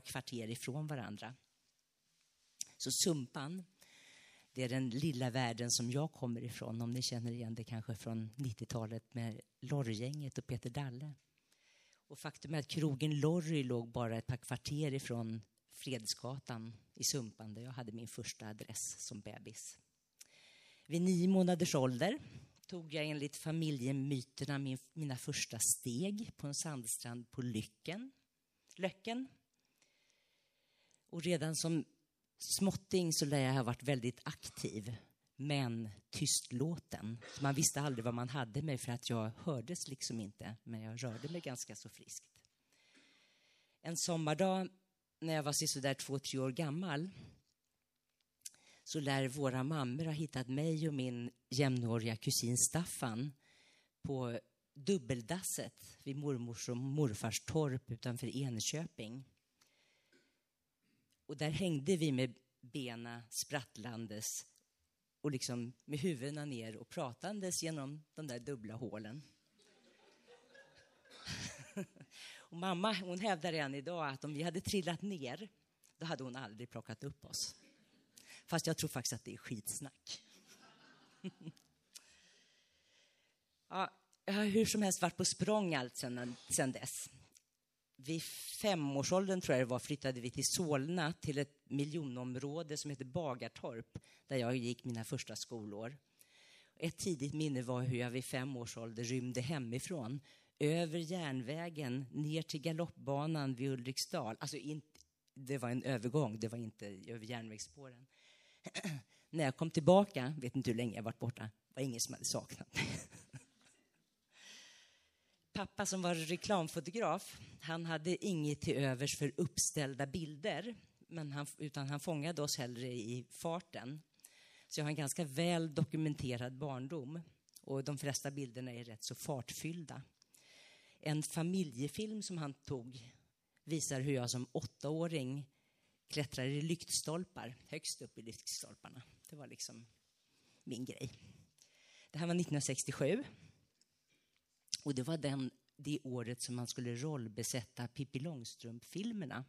några kvarter ifrån varandra. Så Sumpan, det är den lilla världen som jag kommer ifrån, om ni känner igen det kanske från 90-talet med Lorrygänget och Peter Dalle. Och faktum är att krogen Lorry låg bara ett par kvarter ifrån Fredsgatan i Sumpan där jag hade min första adress som bebis. Vid nio månaders ålder tog jag enligt familjemyterna min, mina första steg på en sandstrand på Lycken, Löcken. Och redan som småtting så lär jag ha varit väldigt aktiv, men tystlåten. Man visste aldrig vad man hade mig för att jag hördes liksom inte, men jag rörde mig ganska så friskt. En sommardag när jag var sådär två, tre år gammal så lär våra mammor ha hittat mig och min jämnåriga kusin Staffan på dubbeldasset vid mormors och morfars torp utanför Enköping. Och där hängde vi med bena sprattlandes och liksom med huvudena ner och pratandes genom de där dubbla hålen. och mamma hon hävdar än idag att om vi hade trillat ner, då hade hon aldrig plockat upp oss. Fast jag tror faktiskt att det är skitsnack. ja, jag har hur som helst varit på språng allt sedan, sedan dess. Vid femårsåldern tror jag det var, flyttade vi till Solna, till ett miljonområde som heter Bagartorp, där jag gick mina första skolår. Ett tidigt minne var hur jag vid fem års ålder rymde hemifrån, över järnvägen, ner till galoppbanan vid Ulriksdal. Alltså, in, det var en övergång, det var inte över järnvägsspåren. När jag kom tillbaka, vet inte hur länge jag varit borta, var ingen som hade saknat mig. Pappa som var reklamfotograf, han hade inget till övers för uppställda bilder, men han, utan han fångade oss hellre i farten. Så jag har en ganska väl dokumenterad barndom och de flesta bilderna är rätt så fartfyllda. En familjefilm som han tog visar hur jag som åttaåring klättrar i lyktstolpar, högst upp i lyktstolparna. Det var liksom min grej. Det här var 1967. Och det var den, det året som man skulle rollbesätta Pippi Långstrump-filmerna.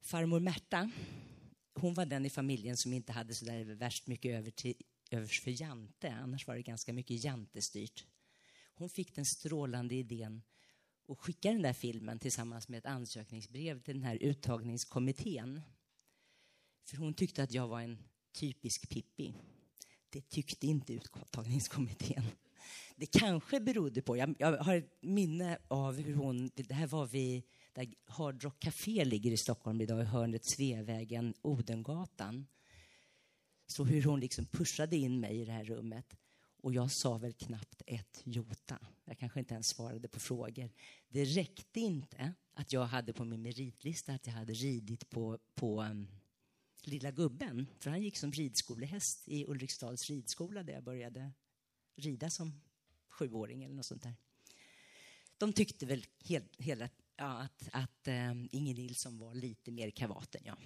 Farmor Märta, hon var den i familjen som inte hade så där värst mycket över till, övers för Jante. Annars var det ganska mycket Jante-styrt. Hon fick den strålande idén att skicka den där filmen tillsammans med ett ansökningsbrev till den här uttagningskommittén. För hon tyckte att jag var en typisk Pippi. Det tyckte inte uttagningskommittén. Det kanske berodde på, jag, jag har ett minne av hur hon, det här var vid där Hard Rock Café ligger i Stockholm idag, i hörnet Sveavägen, Odengatan. Så hur hon liksom pushade in mig i det här rummet. Och jag sa väl knappt ett jota. Jag kanske inte ens svarade på frågor. Det räckte inte att jag hade på min meritlista att jag hade ridit på, på um, Lilla gubben. För han gick som ridskolehäst i Ulriksdals ridskola där jag började rida som sjuåring eller något sånt där. De tyckte väl helt, hela, ja, att, att eh, um, Inger Nilsson var lite mer kavat än jag.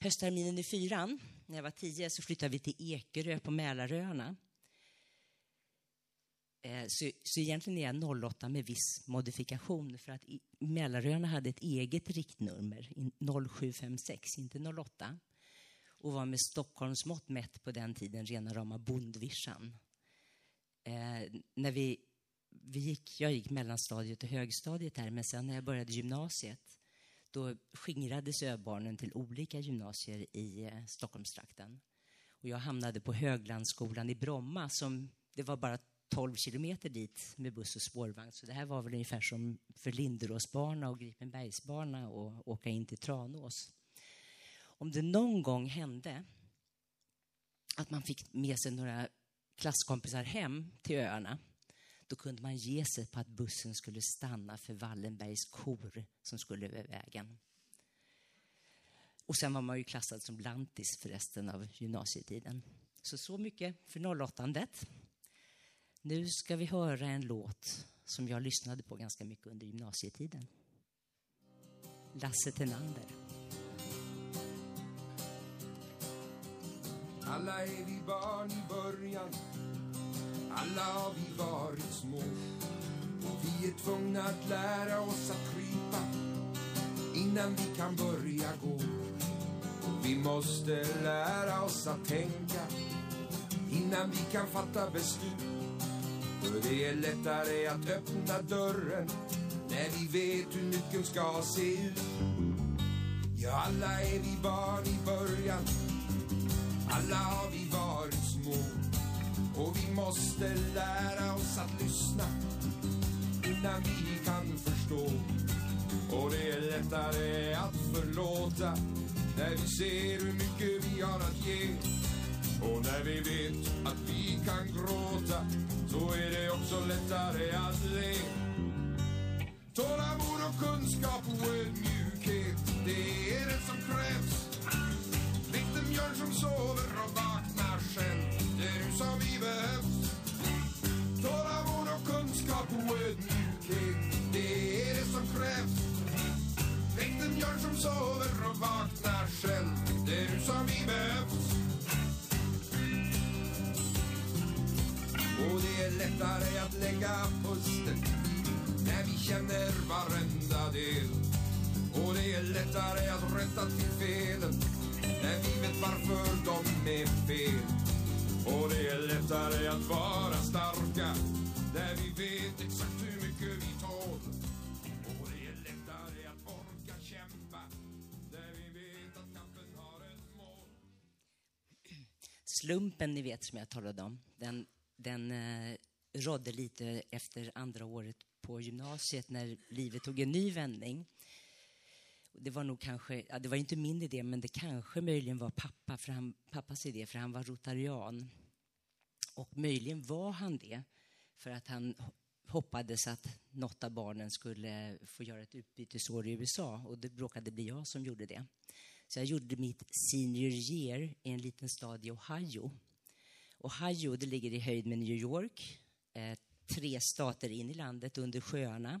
Höstterminen i fyran, när jag var tio, så flyttade vi till Ekerö på Mälaröarna. Eh, så, så egentligen är jag 08 med viss modifikation för att Mälaröarna hade ett eget riktnummer, 0756, inte 08 och var med Stockholms mått mätt på den tiden rena rama bondvischan. Eh, när vi, vi gick, jag gick mellanstadiet och högstadiet här, men sen när jag började gymnasiet då skingrades öbarnen till olika gymnasier i eh, Stockholmstrakten. Och jag hamnade på Höglandsskolan i Bromma. Som, det var bara 12 kilometer dit med buss och spårvagn. Så det här var väl ungefär som för Linderåsbarna och Gripenbergsbarna att åka in till Tranås. Om det någon gång hände att man fick med sig några klasskompisar hem till öarna då kunde man ge sig på att bussen skulle stanna för Wallenbergs kor som skulle över vägen. Och sen var man ju klassad som lantis för resten av gymnasietiden. Så så mycket för 08 -andet. Nu ska vi höra en låt som jag lyssnade på ganska mycket under gymnasietiden. Lasse Tenander. Alla är vi barn i början alla har vi varit små och vi är tvungna att lära oss att krypa innan vi kan börja gå. Vi måste lära oss att tänka innan vi kan fatta beslut. För det är lättare att öppna dörren när vi vet hur nyckeln ska se ut. Ja, alla är vi barn i början. Alla har vi varit små. Och vi måste lära oss att lyssna innan vi kan förstå. Och det är lättare att förlåta när vi ser hur mycket vi har att ge. Och när vi vet att vi kan gråta så är det också lättare att le. Tålamod och kunskap och ödmjukhet, det är det som krävs. Björn som sover och vaknar själv, det är du som vi behövs. Tålamod och kunskap och ödmjukhet, det är det som krävs. Likt den björn som sover och vaknar själv, det är du som vi behövs. Och det är lättare att lägga pusten när vi känner varenda del. Och det är lättare att rätta till felen när vi vet varför de är fel. Och det är lättare att vara starka när vi vet exakt hur mycket vi tål. Och det är lättare att orka kämpa när vi vet att kampen har ett mål. Slumpen, ni vet, som jag talade om, den, den eh, rådde lite efter andra året på gymnasiet när livet tog en ny vändning. Det var nog kanske, ja, det var inte min idé, men det kanske möjligen var pappa, för han, pappas idé, för han var rotarian. Och möjligen var han det, för att han hoppades att något av barnen skulle få göra ett utbytesår i USA och det råkade bli jag som gjorde det. Så jag gjorde mitt senior year i en liten stad i Ohio. Ohio det ligger i höjd med New York, eh, tre stater in i landet under sjöarna.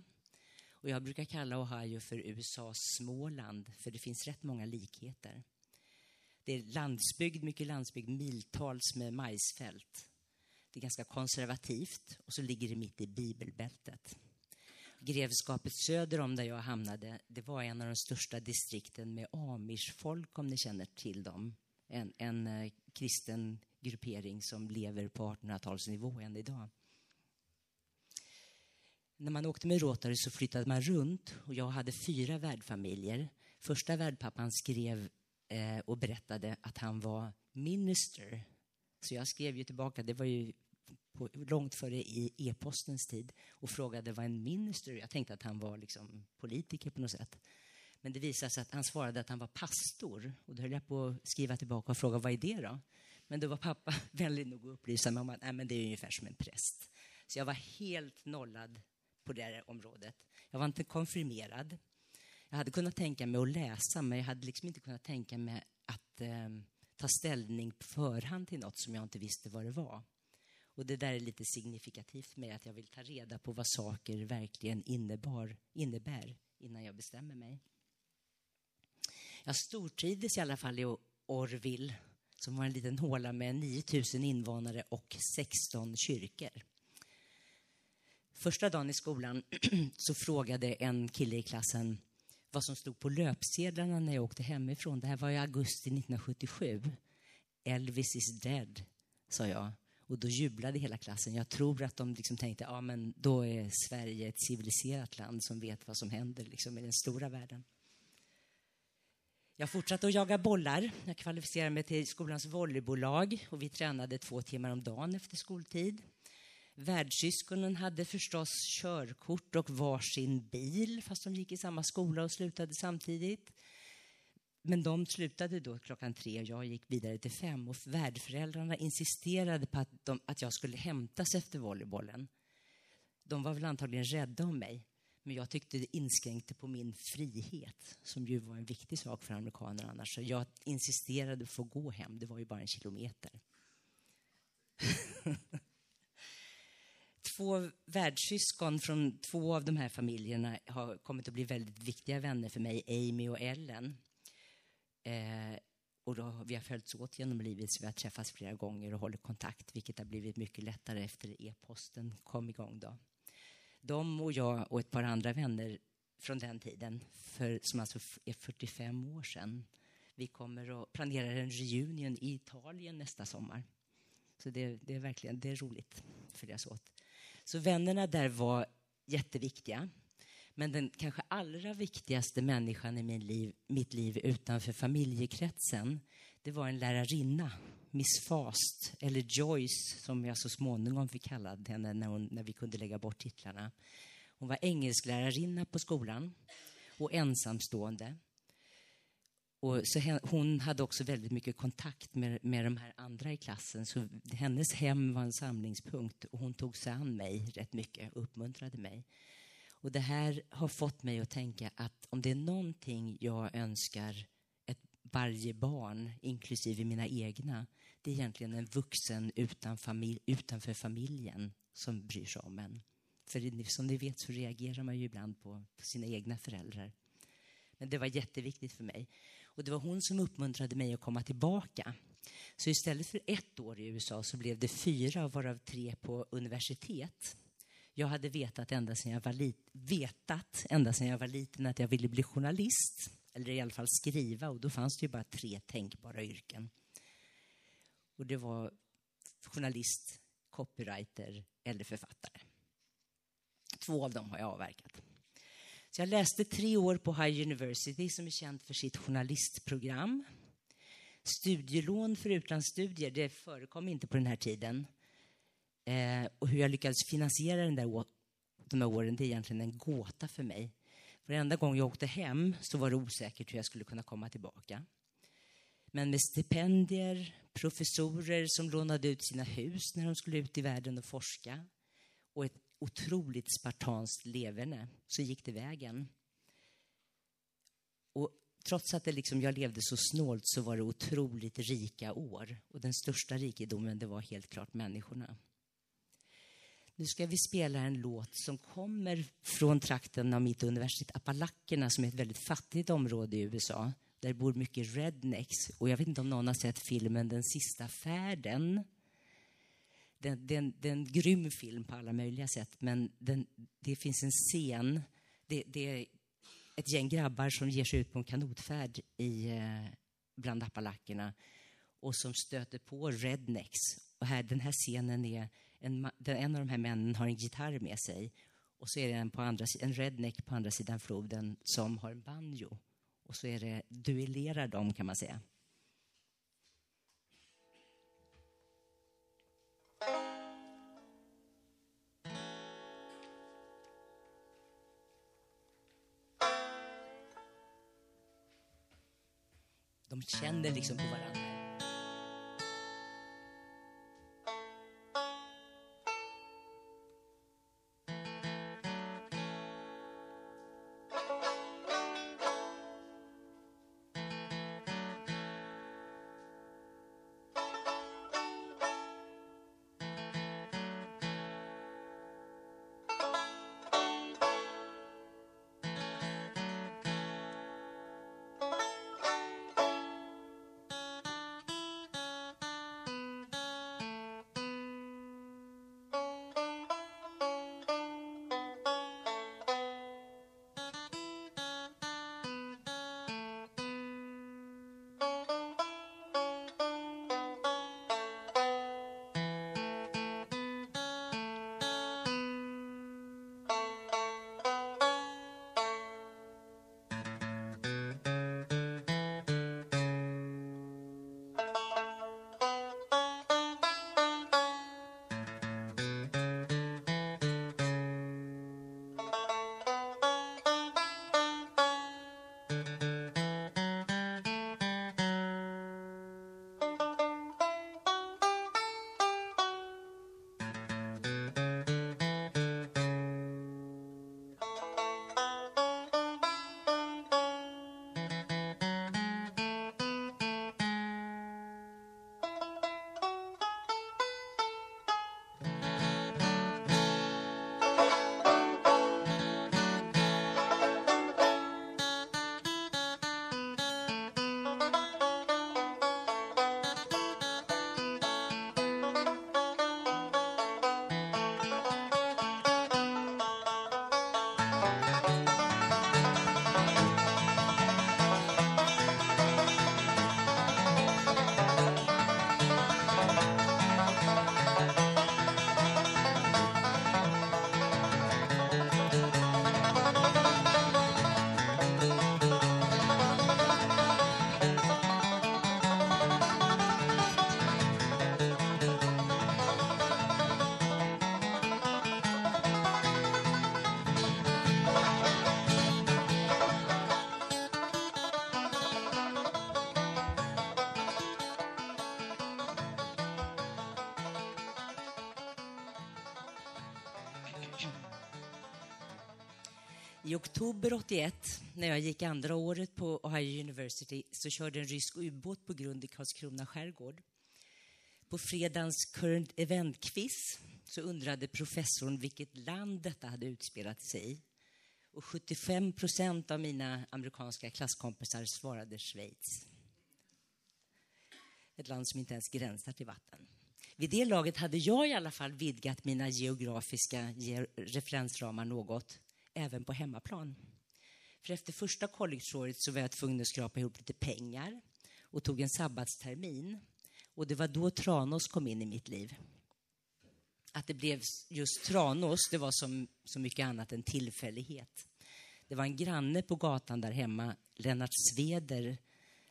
Och jag brukar kalla Ohio för USAs Småland, för det finns rätt många likheter. Det är landsbygd, mycket landsbygd, miltals med majsfält. Det är ganska konservativt och så ligger det mitt i bibelbältet. Grevskapet söder om där jag hamnade, det var en av de största distrikten med amishfolk, om ni känner till dem. En, en eh, kristen gruppering som lever på 1800-talsnivå än idag. När man åkte med Rotary så flyttade man runt och jag hade fyra värdfamiljer. Första värdpappan skrev eh, och berättade att han var minister. Så jag skrev ju tillbaka, det var ju på, långt före i e-postens tid, och frågade vad en minister Jag tänkte att han var liksom politiker på något sätt. Men det visade sig att han svarade att han var pastor. Och då höll jag på att skriva tillbaka och fråga vad är det då? Men då var pappa vänlig nog att upplysa mig om att Nej, men det är ungefär som en präst. Så jag var helt nollad på det här området. Jag var inte konfirmerad. Jag hade kunnat tänka mig att läsa, men jag hade liksom inte kunnat tänka mig att eh, ta ställning på förhand till något som jag inte visste vad det var. Och det där är lite signifikativt med att jag vill ta reda på vad saker verkligen innebar, innebär innan jag bestämmer mig. Jag stortrivdes i alla fall i Orville som var en liten håla med 9000 invånare och 16 kyrkor. Första dagen i skolan så frågade en kille i klassen vad som stod på löpsedlarna när jag åkte hemifrån. Det här var i augusti 1977. Elvis is dead, sa jag. Och då jublade hela klassen. Jag tror att de liksom tänkte, ja men då är Sverige ett civiliserat land som vet vad som händer liksom, i den stora världen. Jag fortsatte att jaga bollar. Jag kvalificerade mig till skolans volleybollag och vi tränade två timmar om dagen efter skoltid. Värdsyskonen hade förstås körkort och varsin bil fast de gick i samma skola och slutade samtidigt. Men de slutade då klockan tre och jag gick vidare till fem och värdföräldrarna insisterade på att, de, att jag skulle hämtas efter volleybollen. De var väl antagligen rädda om mig, men jag tyckte det inskränkte på min frihet som ju var en viktig sak för amerikaner annars. Så jag insisterade på att få gå hem, det var ju bara en kilometer. två världssyskon från två av de här familjerna har kommit att bli väldigt viktiga vänner för mig, Amy och Ellen. Eh, och då, vi har följts åt genom livet, så vi har träffats flera gånger och håller kontakt, vilket har blivit mycket lättare efter e-posten kom igång. Då. De och jag och ett par andra vänner från den tiden, för, som alltså är 45 år sedan. Vi kommer att planera en reunion i Italien nästa sommar. Så det, det är verkligen det är roligt att följas åt. Så vännerna där var jätteviktiga. Men den kanske allra viktigaste människan i min liv, mitt liv utanför familjekretsen, det var en lärarinna, Miss Fast, eller Joyce som jag så småningom fick kalla henne när, hon, när vi kunde lägga bort titlarna. Hon var engelsklärarinna på skolan och ensamstående. Och så hon hade också väldigt mycket kontakt med, med de här andra i klassen. Så hennes hem var en samlingspunkt och hon tog sig an mig rätt mycket och uppmuntrade mig. Och det här har fått mig att tänka att om det är någonting jag önskar ett, varje barn, inklusive mina egna, det är egentligen en vuxen utan familj, utanför familjen som bryr sig om en. För som ni vet så reagerar man ju ibland på, på sina egna föräldrar. Men det var jätteviktigt för mig. Och det var hon som uppmuntrade mig att komma tillbaka. Så istället för ett år i USA så blev det fyra, varav tre på universitet. Jag hade vetat ända sedan jag var, lit, vetat ända sedan jag var liten att jag ville bli journalist, eller i alla fall skriva, och då fanns det ju bara tre tänkbara yrken. Och det var journalist, copywriter eller författare. Två av dem har jag avverkat. Så jag läste tre år på High University som är känt för sitt journalistprogram. Studielån för utlandsstudier, det förekom inte på den här tiden. Eh, och hur jag lyckades finansiera den där, de här åren, det är egentligen en gåta för mig. Varenda gång jag åkte hem så var det osäkert hur jag skulle kunna komma tillbaka. Men med stipendier, professorer som lånade ut sina hus när de skulle ut i världen och forska och ett otroligt spartanskt leverne så gick det vägen. Och trots att det liksom, jag levde så snålt så var det otroligt rika år. Och den största rikedomen det var helt klart människorna. Nu ska vi spela en låt som kommer från trakten av mitt universitet, Appalacherna, som är ett väldigt fattigt område i USA. Där bor mycket rednecks. Och jag vet inte om någon har sett filmen Den sista färden den, den, det är en grym film på alla möjliga sätt, men den, det finns en scen. Det, det, är ett gäng grabbar som ger sig ut på en kanotfärd i, eh, bland Appalackerna och som stöter på rednecks. Och här, den här scenen är en, en av de här männen har en gitarr med sig och så är det en, på andra, en redneck på andra sidan floden som har en banjo. Och så är det, duellerar de, kan man säga. Känner liksom på varandra. I oktober 81, när jag gick andra året på Ohio University, så körde en rysk ubåt på grund i Karlskrona skärgård. På fredagens current event-quiz så undrade professorn vilket land detta hade utspelat sig i. Och 75 procent av mina amerikanska klasskompisar svarade Schweiz. Ett land som inte ens gränsar till vatten. Vid det laget hade jag i alla fall vidgat mina geografiska referensramar något, även på hemmaplan. För efter första collegeåret så var jag tvungen att skrapa ihop lite pengar och tog en sabbatstermin. Och det var då Tranås kom in i mitt liv. Att det blev just Tranås, det var som så mycket annat en tillfällighet. Det var en granne på gatan där hemma, Lennart Sveder,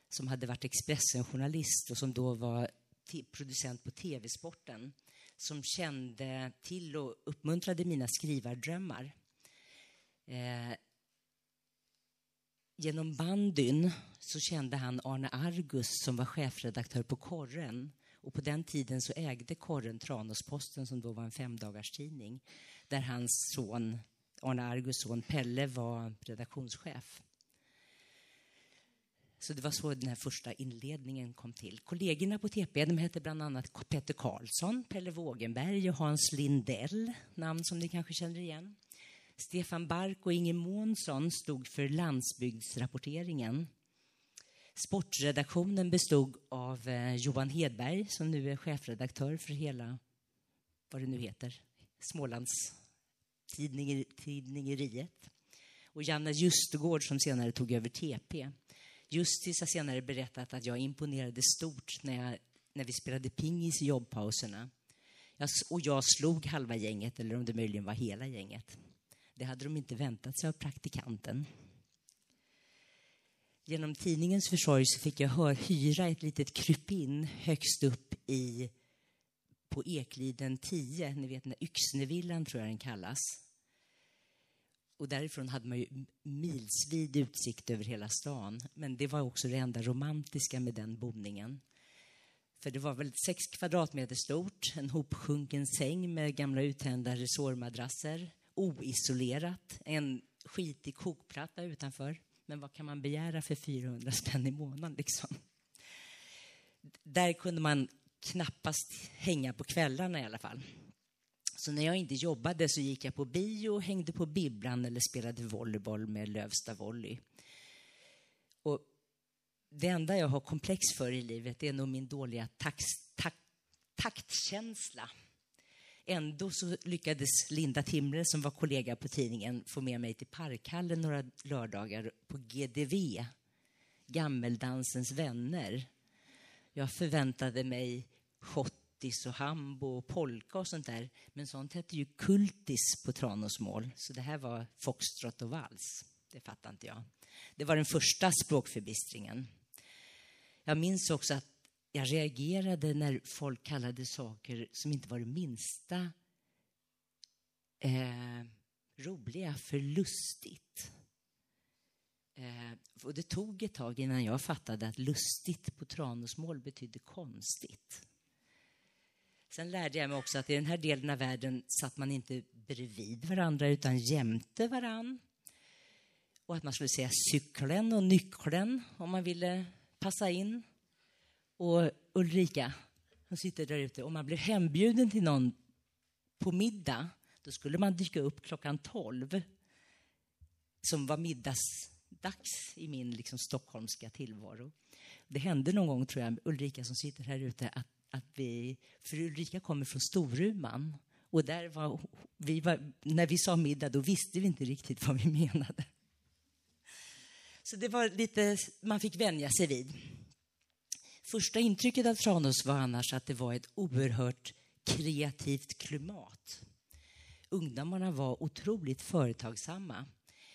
som hade varit Expressen-journalist och som då var producent på TV-sporten, som kände till och uppmuntrade mina skrivardrömmar. Eh, genom bandyn så kände han Arne Argus som var chefredaktör på Korren. Och på den tiden så ägde Korren Tranåsposten som då var en femdagarstidning där hans son, Arne Argus son Pelle var redaktionschef. Så det var så den här första inledningen kom till. Kollegorna på TP de hette bland annat Peter Karlsson, Pelle Wågenberg och Hans Lindell, namn som ni kanske känner igen. Stefan Bark och Inge Månsson stod för landsbygdsrapporteringen. Sportredaktionen bestod av eh, Johan Hedberg som nu är chefredaktör för hela, vad det nu heter, Smålands tidningeriet. Och Janne Justegård som senare tog över TP. Justis har senare berättat att jag imponerade stort när, jag, när vi spelade pingis i jobbpauserna. Jag, och jag slog halva gänget, eller om det möjligen var hela gänget. Det hade de inte väntat sig av praktikanten. Genom tidningens försorg så fick jag hör, hyra ett litet krypin högst upp i, på Ekliden 10. Ni vet, den Yxnevillan tror jag den kallas. Och därifrån hade man ju milsvid utsikt över hela stan. Men det var också det enda romantiska med den boningen. För det var väl sex kvadratmeter stort, en hopsjunken säng med gamla uttända resårmadrasser, oisolerat, en skitig kokplatta utanför. Men vad kan man begära för 400 spänn i månaden liksom? Där kunde man knappast hänga på kvällarna i alla fall. Så när jag inte jobbade så gick jag på bio, hängde på bibblan eller spelade volleyboll med Lövsta Volley. Och det enda jag har komplex för i livet är nog min dåliga tax, tak, taktkänsla. Ändå så lyckades Linda Timre, som var kollega på tidningen, få med mig till Parkhallen några lördagar på GDV, Gammeldansens vänner. Jag förväntade mig schottis och hambo och polka och sånt där. Men sånt hette ju kultis på Tranåsmål. Så det här var foxtrot och vals. Det fattar inte jag. Det var den första språkförbistringen. Jag minns också att jag reagerade när folk kallade saker som inte var det minsta eh, roliga för lustigt. Eh, och det tog ett tag innan jag fattade att lustigt på Tranåsmål betydde konstigt. Sen lärde jag mig också att i den här delen av världen satt man inte bredvid varandra utan jämte varann. Och att man skulle säga cykeln och nyckeln om man ville passa in. Och Ulrika, hon sitter där ute. Om man blev hembjuden till någon på middag, då skulle man dyka upp klockan tolv. Som var middagsdags i min liksom, stockholmska tillvaro. Det hände någon gång, tror jag, Ulrika som sitter här ute, att att vi, för Ulrika kommer från Storuman och där var, vi var, när vi sa middag då visste vi inte riktigt vad vi menade. Så det var lite, man fick vänja sig vid. Första intrycket av Tranås var annars att det var ett oerhört kreativt klimat. Ungdomarna var otroligt företagsamma.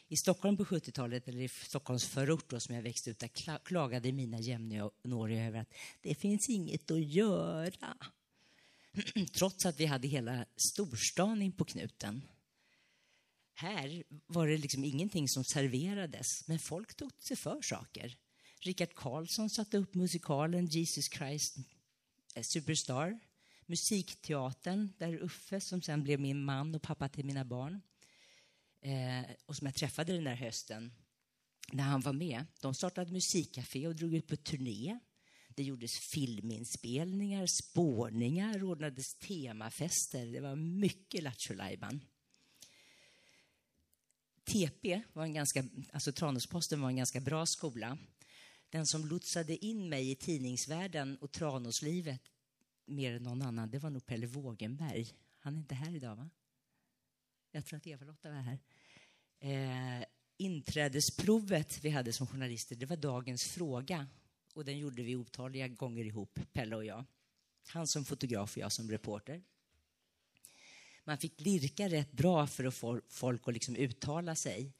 I Stockholm på 70-talet, eller i Stockholms förort då, som jag växte upp, där klagade mina jämnåriga över att det finns inget att göra. Trots att vi hade hela storstan in på knuten. Här var det liksom ingenting som serverades, men folk tog sig för saker. Richard Karlsson satte upp musikalen Jesus Christ eh, Superstar. Musikteatern, där Uffe, som sen blev min man och pappa till mina barn, eh, och som jag träffade den där hösten när han var med. De startade musikcafé och drog ut på turné. Det gjordes filminspelningar, spårningar, ordnades temafester. Det var mycket Lattjo TP var en ganska, alltså Tranåsposten var en ganska bra skola. Den som lotsade in mig i tidningsvärlden och Tranåslivet mer än någon annan, det var nog Pelle Wågenberg. Han är inte här idag, va? Jag tror att Eva-Lotta var här. Eh, inträdesprovet vi hade som journalister, det var dagens fråga. Och den gjorde vi otaliga gånger ihop, Pelle och jag. Han som fotograf och jag som reporter. Man fick lirka rätt bra för att få folk att liksom uttala sig.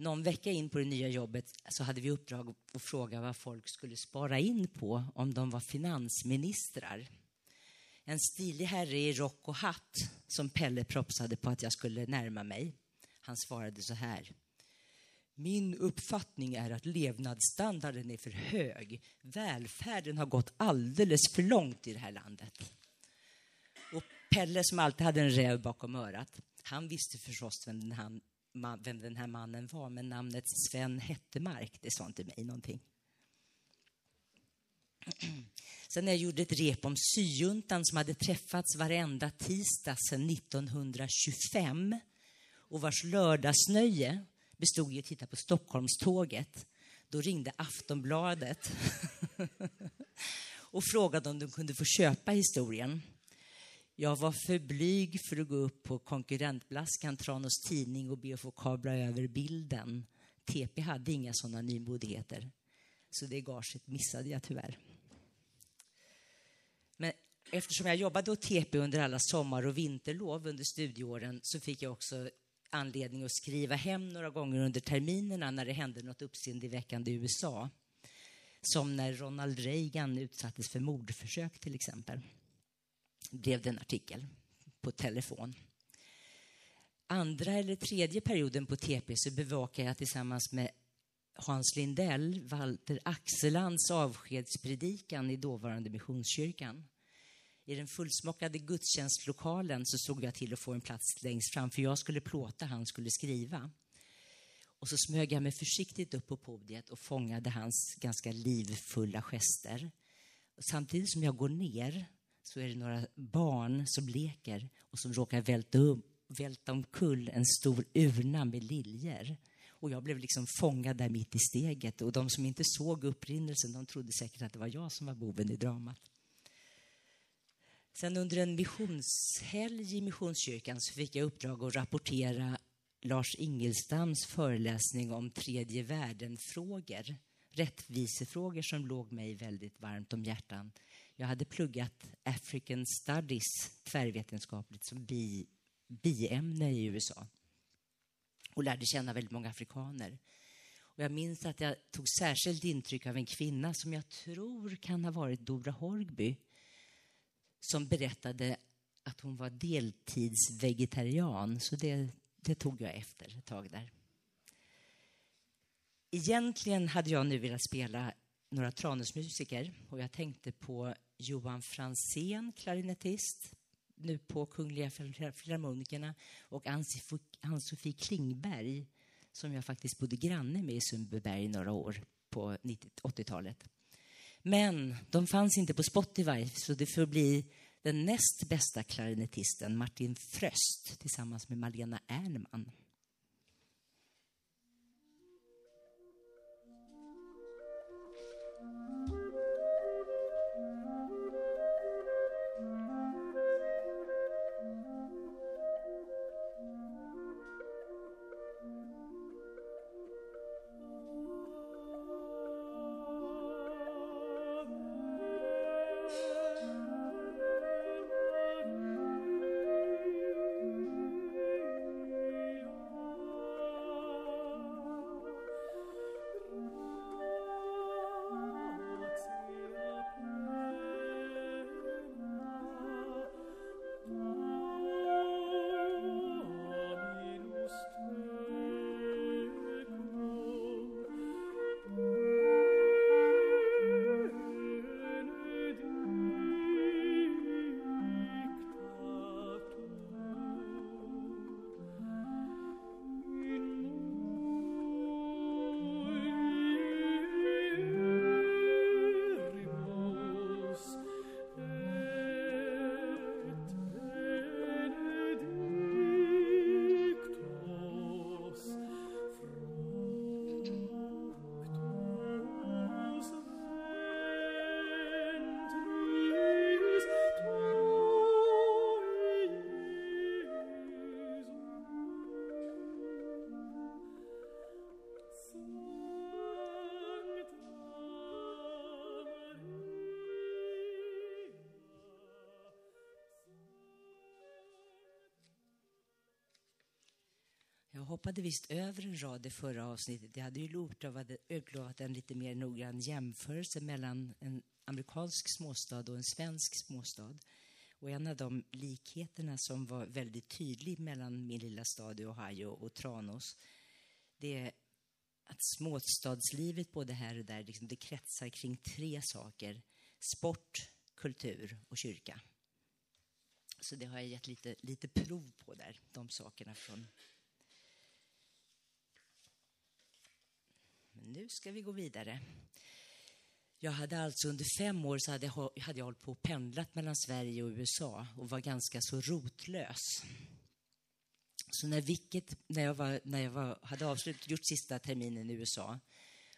Någon vecka in på det nya jobbet så hade vi uppdrag att fråga vad folk skulle spara in på om de var finansministrar. En stilig herre i rock och hatt som Pelle propsade på att jag skulle närma mig. Han svarade så här. Min uppfattning är att levnadsstandarden är för hög. Välfärden har gått alldeles för långt i det här landet. Och Pelle, som alltid hade en räv bakom örat, han visste förstås vem den, man, vem den här mannen var, men namnet Sven Hettemark, det sa inte mig någonting. Sen när jag gjorde ett rep om syjuntan som hade träffats varenda tisdag sedan 1925 och vars lördagsnöje bestod i att titta på Stockholmståget. Då ringde Aftonbladet och frågade om de kunde få köpa historien. Jag var för blyg för att gå upp på konkurrentblaskan Tranås Tidning och be att få kabla över bilden. TP hade inga sådana nymodigheter. Så det gaget missade jag tyvärr. Men eftersom jag jobbade åt TP under alla sommar och vinterlov under studieåren så fick jag också anledning att skriva hem några gånger under terminerna när det hände något uppseendeväckande i USA. Som när Ronald Reagan utsattes för mordförsök till exempel. Blev det en artikel på telefon. Andra eller tredje perioden på TP så bevakade jag tillsammans med Hans Lindell, Walter Axelands avskedspredikan i dåvarande Missionskyrkan. I den fullsmockade gudstjänstlokalen så såg jag till att få en plats längst fram, för jag skulle plåta, han skulle skriva. Och så smög jag mig försiktigt upp på podiet och fångade hans ganska livfulla gester. Och samtidigt som jag går ner så är det några barn som leker och som råkar välta, upp, välta omkull en stor urna med liljor. Och jag blev liksom fångad där mitt i steget. Och de som inte såg upprinnelsen, de trodde säkert att det var jag som var boven i dramat. Sen under en missionshelg i Missionskyrkan så fick jag uppdrag att rapportera Lars Ingelstams föreläsning om tredje världen-frågor. Rättvisefrågor som låg mig väldigt varmt om hjärtan. Jag hade pluggat African Studies tvärvetenskapligt som bi, biämne i USA och lärde känna väldigt många afrikaner. Och jag minns att jag tog särskilt intryck av en kvinna som jag tror kan ha varit Dora Horgby som berättade att hon var deltidsvegetarian. Så det, det tog jag efter ett tag där. Egentligen hade jag nu velat spela några Tranåsmusiker och jag tänkte på Johan Fransén, klarinettist, nu på Kungliga Filharmonikerna och Ann-Sofie Klingberg som jag faktiskt bodde granne med i Sundbyberg några år på 80-talet. Men de fanns inte på Spotify, så det får bli den näst bästa klarinettisten Martin Fröst tillsammans med Malena Ernman. Hoppade visst över en rad i förra avsnittet. Jag hade ju utlovat, utlovat en lite mer noggrann jämförelse mellan en amerikansk småstad och en svensk småstad. Och en av de likheterna som var väldigt tydlig mellan min lilla stad i Ohio och Tranås, det är att småstadslivet både här och där, liksom, det kretsar kring tre saker. Sport, kultur och kyrka. Så det har jag gett lite, lite prov på där, de sakerna från... Men nu ska vi gå vidare. Jag hade alltså under fem år så hade jag, hade jag hållit på och pendlat mellan Sverige och USA och var ganska så rotlös. Så när, vilket, när jag, var, när jag var, hade avslutat, gjort sista terminen i USA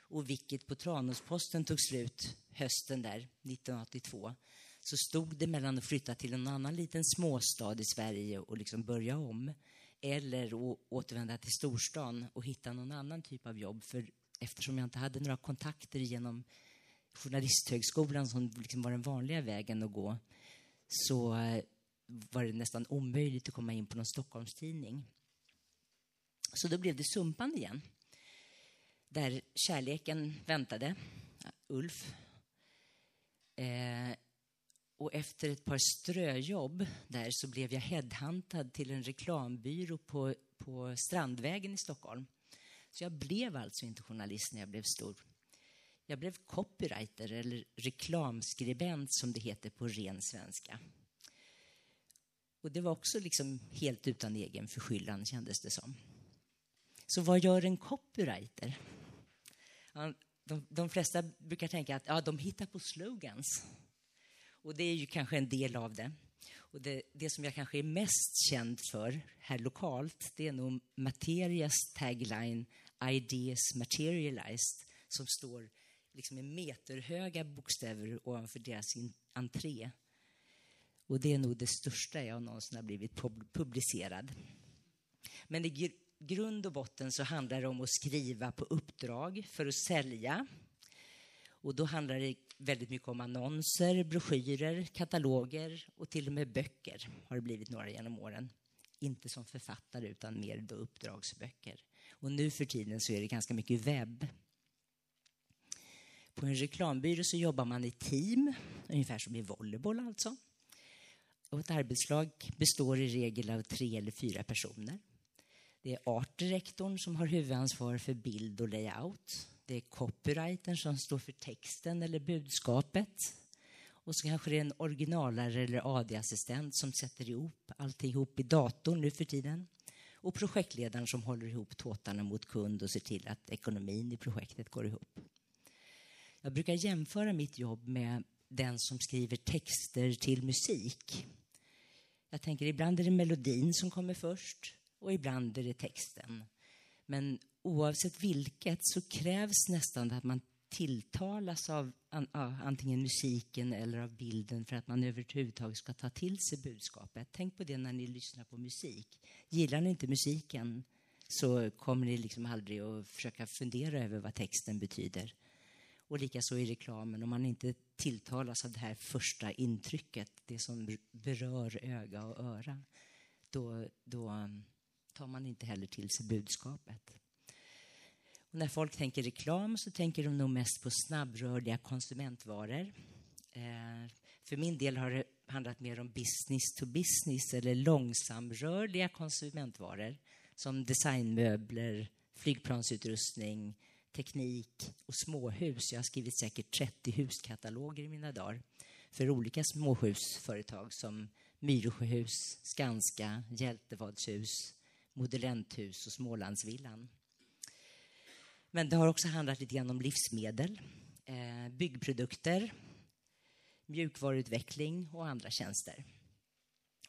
och Wicket på Tranåsposten tog slut hösten där, 1982, så stod det mellan att flytta till en annan liten småstad i Sverige och liksom börja om eller återvända till storstan och hitta någon annan typ av jobb. För eftersom jag inte hade några kontakter genom Journalisthögskolan som liksom var den vanliga vägen att gå så eh, var det nästan omöjligt att komma in på någon Stockholmstidning. Så då blev det Sumpan igen. Där kärleken väntade, Ulf. Eh, och efter ett par ströjobb där så blev jag headhuntad till en reklambyrå på, på Strandvägen i Stockholm. Så jag blev alltså inte journalist när jag blev stor. Jag blev copywriter, eller reklamskribent som det heter på ren svenska. Och det var också liksom helt utan egen förskyllan, kändes det som. Så vad gör en copywriter? De, de flesta brukar tänka att ja, de hittar på slogans. Och det är ju kanske en del av det. Och det, det, som jag kanske är mest känd för här lokalt, det är nog Materias tagline Ideas Materialized, som står liksom med meterhöga bokstäver ovanför deras entré. Och det är nog det största jag någonsin har blivit publicerad. Men i grund och botten så handlar det om att skriva på uppdrag för att sälja. Och då handlar det väldigt mycket om annonser, broschyrer, kataloger och till och med böcker har det blivit några genom åren. Inte som författare utan mer då uppdragsböcker. Och nu för tiden så är det ganska mycket webb. På en reklambyrå så jobbar man i team, ungefär som i volleyboll alltså. Och ett arbetslag består i regel av tre eller fyra personer. Det är artdirektorn som har huvudansvar för bild och layout. Det är copywritern som står för texten eller budskapet. Och så kanske det är en originalare eller AD-assistent som sätter ihop alltihop i datorn nu för tiden. Och projektledaren som håller ihop tåtarna mot kund och ser till att ekonomin i projektet går ihop. Jag brukar jämföra mitt jobb med den som skriver texter till musik. Jag tänker ibland är det melodin som kommer först och ibland är det texten. Men oavsett vilket så krävs nästan att man tilltalas av antingen musiken eller av bilden för att man överhuvudtaget ska ta till sig budskapet. Tänk på det när ni lyssnar på musik. Gillar ni inte musiken så kommer ni liksom aldrig att försöka fundera över vad texten betyder. Och likaså i reklamen, om man inte tilltalas av det här första intrycket, det som berör öga och öra, då, då mm, tar man inte heller till sig budskapet. Och när folk tänker reklam så tänker de nog mest på snabbrörliga konsumentvaror. Eh, för min del har det handlat mer om business to business eller långsamrörliga konsumentvaror som designmöbler, flygplansutrustning, teknik och småhus. Jag har skrivit säkert 30 huskataloger i mina dagar för olika småhusföretag som Myresjöhus, Skanska, Hjältevadshus, Modellenthus och Smålandsvillan. Men det har också handlat lite grann om livsmedel, eh, byggprodukter, mjukvaruutveckling och andra tjänster.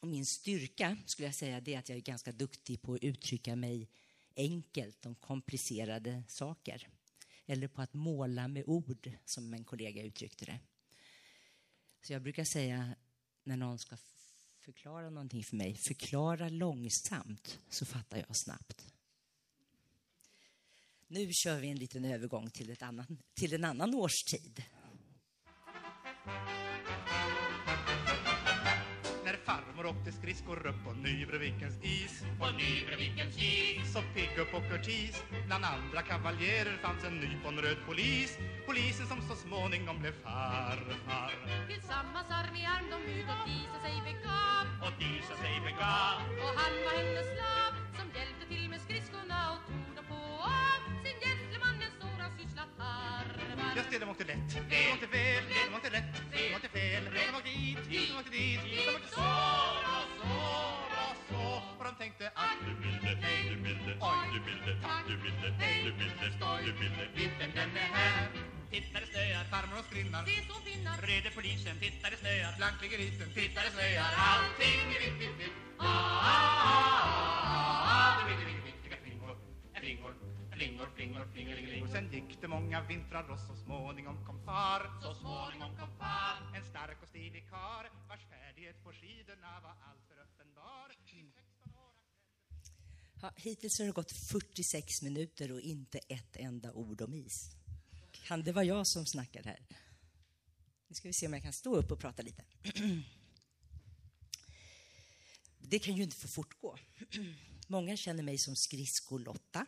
Och min styrka skulle jag säga är att jag är ganska duktig på att uttrycka mig enkelt om komplicerade saker. Eller på att måla med ord, som en kollega uttryckte det. Så jag brukar säga när någon ska förklara någonting för mig, förklara långsamt så fattar jag snabbt. Nu kör vi en liten övergång till, ett annan, till en annan årstid. När farmor till skridskor upp på Nybrovikens is På Nybrovikens is. Så pigg upp och kurtis. Bland andra kavaljerer fanns en nyponröd polis. Polisen som så småningom blev farfar. Tillsammans arm i arm de ut och Disa sig begav. Och Disa sig begav. Och han var hennes slav Som hjälpte till med skridskorna och tog det, de åkte lätt De åkte fel, de åkte rätt De åkte fel, de åkte hit, de åkte dit De åkte så och så och så Och de tänkte att du milde, du milde, oj du milde, tack du milde, du milde, du milde Vintern den är här Titta det snöar, farmor och skrinnar Se så finnar Rede polisen, titta det snöar Blank ligger isen, titta det snöar Allting är vitt, vitt, vitt Ah, ah, ah, ah, det vitt, vitt, flingor, flingor, flingelingeling Sen gick det många vintrar och så småningom kom far Så småningom kom far En stark och stilig kar Vars färdighet på skidorna var alltför uppenbar I 16 år Ja, hittills har det gått 46 minuter och inte ett enda ord om is. Kan det vara jag som snackar här? Nu ska vi se om jag kan stå upp och prata lite. Det kan ju inte få fortgå. Många känner mig som skridsko-Lotta.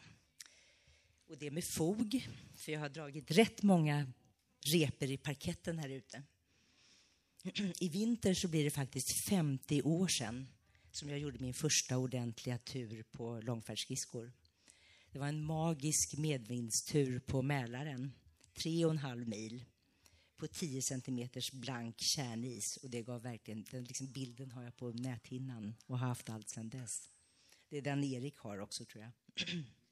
Och det med fog, för jag har dragit rätt många reper i parketten här ute. I vinter så blir det faktiskt 50 år sedan som jag gjorde min första ordentliga tur på långfärdsskridskor. Det var en magisk medvindstur på Mälaren, tre och en halv mil på 10 centimeters blank kärnis. Och det gav verkligen, den liksom bilden har jag på näthinnan och har haft allt sedan dess. Det är den Erik har också, tror jag.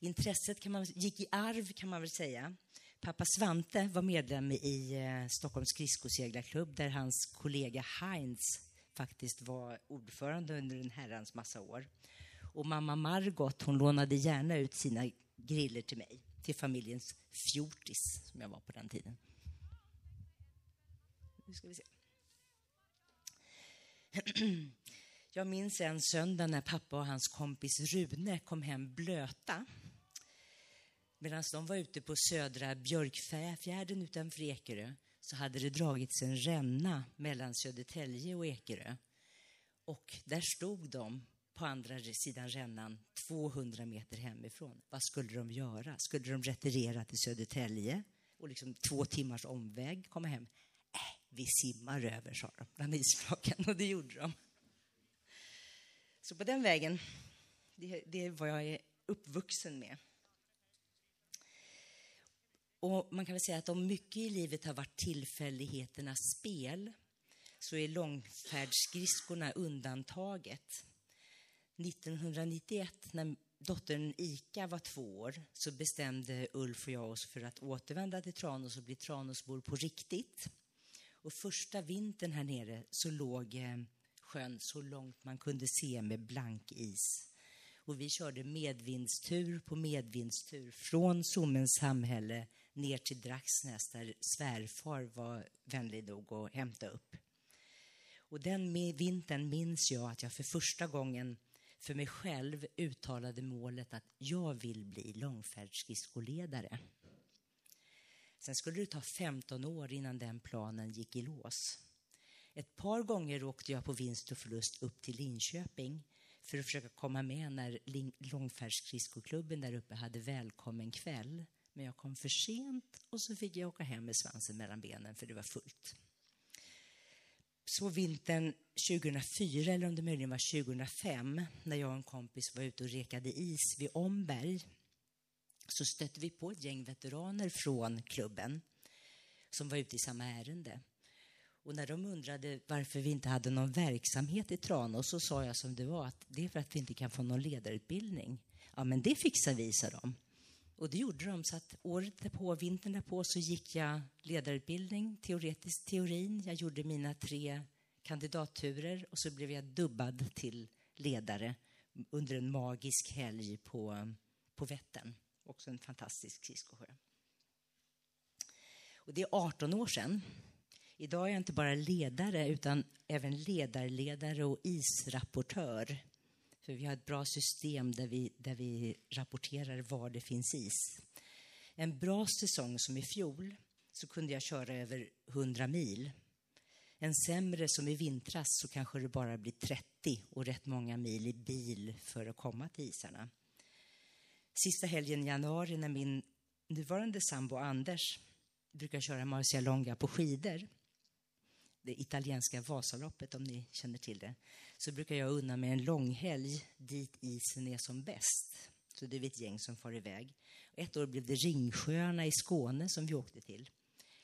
Intresset kan man, gick i arv, kan man väl säga. Pappa Svante var medlem i eh, Stockholms skridskoseglarklubb där hans kollega Heinz faktiskt var ordförande under en herrans massa år. Och mamma Margot hon lånade gärna ut sina griller till mig, till familjens fjortis som jag var på den tiden. Nu ska vi se. Jag minns en söndag när pappa och hans kompis Rune kom hem blöta. Medan de var ute på södra Björkfjärden utanför Ekerö så hade det dragits en ränna mellan Södertälje och Ekerö. Och där stod de på andra sidan rännan 200 meter hemifrån. Vad skulle de göra? Skulle de retirera till Södertälje och liksom två timmars omväg komma hem? Äh, vi simmar över, sa de bland isflaken och det gjorde de. Så på den vägen, det, det är vad jag är uppvuxen med. Och man kan väl säga att om mycket i livet har varit tillfälligheternas spel så är långfärdsskridskorna undantaget. 1991, när dottern Ika var två år, så bestämde Ulf och jag oss för att återvända till Tranås och bli Tranåsbor på riktigt. Och första vintern här nere så låg eh, sjön så långt man kunde se med blank is. Och vi körde medvindstur på medvindstur från Sommens samhälle ner till Draxnäs, där svärfar var vänlig nog att hämta upp. Och den vintern minns jag att jag för första gången för mig själv uttalade målet att jag vill bli långfärdsskridskoledare. Sen skulle det ta 15 år innan den planen gick i lås. Ett par gånger åkte jag på vinst och förlust upp till Linköping för att försöka komma med när långfärdsskridskoklubben där uppe hade välkommen kväll. Men jag kom för sent och så fick jag åka hem med svansen mellan benen för det var fullt. Så vintern 2004, eller om det möjligen var 2005, när jag och en kompis var ute och rekade is vid Omberg, så stötte vi på ett gäng veteraner från klubben som var ute i samma ärende. Och när de undrade varför vi inte hade någon verksamhet i Tranås så sa jag som det var att det är för att vi inte kan få någon ledarutbildning. Ja, men det fixar vi, sa de. Och det gjorde de, så att året därpå, vintern därpå, så gick jag ledarutbildning, teoretisk teorin. Jag gjorde mina tre kandidatturer och så blev jag dubbad till ledare under en magisk helg på, på Vättern. Också en fantastisk skridskosjö. Och det är 18 år sedan. Idag är jag inte bara ledare utan även ledarledare och israpportör. För vi har ett bra system där vi, där vi rapporterar var det finns is. En bra säsong som i fjol så kunde jag köra över 100 mil. En sämre som i vintras så kanske det bara blir 30 och rätt många mil i bil för att komma till isarna. Sista helgen i januari när min nuvarande sambo Anders brukar köra Marcialonga på skidor, det italienska Vasaloppet om ni känner till det, så brukar jag unna mig en långhelg dit isen är som bäst. Så det är vi ett gäng som far iväg. Ett år blev det Ringsjöarna i Skåne som vi åkte till.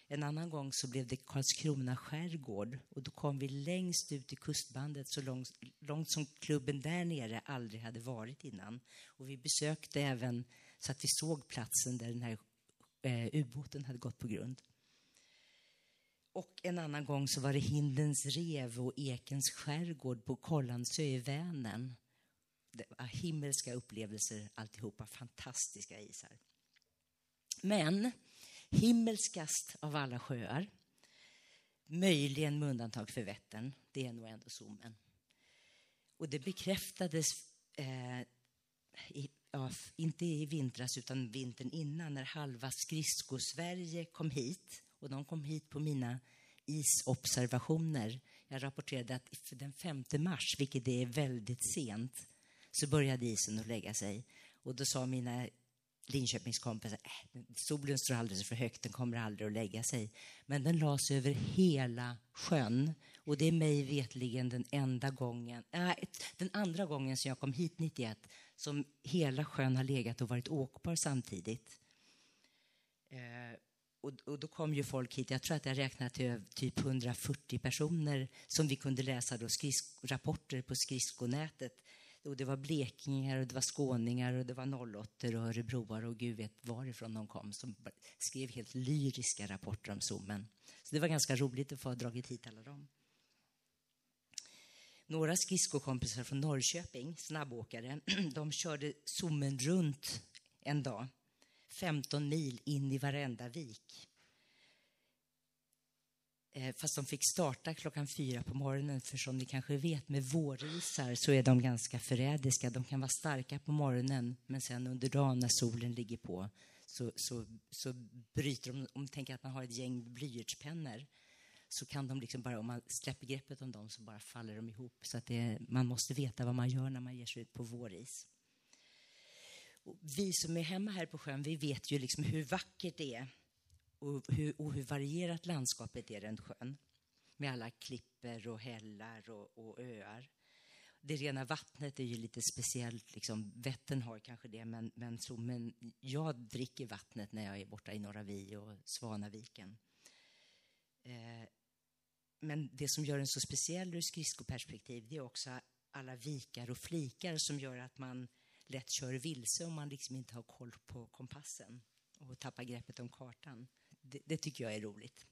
En annan gång så blev det Karlskrona skärgård och då kom vi längst ut i kustbandet så långt, långt som klubben där nere aldrig hade varit innan. Och vi besökte även så att vi såg platsen där den här eh, ubåten hade gått på grund. Och en annan gång så var det Hindens rev och Ekens skärgård på Kållandsö i Vänern. Det var himmelska upplevelser alltihopa, fantastiska isar. Men himmelskast av alla sjöar, möjligen med undantag för Vättern, det är nog ändå Sommen. Och det bekräftades, eh, i, ja, inte i vintras utan vintern innan, när halva skridskosverige kom hit. Och de kom hit på mina isobservationer. Jag rapporterade att den 5 mars, vilket är väldigt sent, så började isen att lägga sig. Och då sa mina Linköpingskompisar, äh, solen står alldeles för högt, den kommer aldrig att lägga sig. Men den lades över hela sjön. Och det är mig vetligen den enda gången, äh, den andra gången som jag kom hit 91 som hela sjön har legat och varit åkbar samtidigt. Eh, och, och, då kom ju folk hit, jag tror att jag räknade till typ 140 personer som vi kunde läsa då rapporter på skridskonätet och det var blekingar, och det var skåningar, och det var 08 och örebroare och gud vet varifrån de kom som skrev helt lyriska rapporter om Zoomen. Så det var ganska roligt att få ha dragit hit alla dem. Några skridskokompisar från Norrköping, snabbåkare, de körde Zoomen runt en dag. 15 mil in i varenda vik. Eh, fast de fick starta klockan fyra på morgonen, för som ni kanske vet med vårisar så är de ganska förrädiska. De kan vara starka på morgonen, men sen under dagen när solen ligger på så, så, så bryter de. Om man tänker att man har ett gäng blyertspennor så kan de liksom bara, om man släpper greppet om dem så bara faller de ihop. Så att det, man måste veta vad man gör när man ger sig ut på våris. Och vi som är hemma här på sjön, vi vet ju liksom hur vackert det är och hur, och hur varierat landskapet är runt sjön med alla klipper och hällar och, och, öar. Det rena vattnet är ju lite speciellt. Liksom, Vättern har kanske det, men, men, så, men jag dricker vattnet när jag är borta i Norra Vi och Svanaviken. Eh, men det som gör den så speciell ur skridskoperspektiv det är också alla vikar och flikar som gör att man lätt kör vilse om man liksom inte har koll på kompassen och tappar greppet om kartan. Det, det, tycker jag är roligt.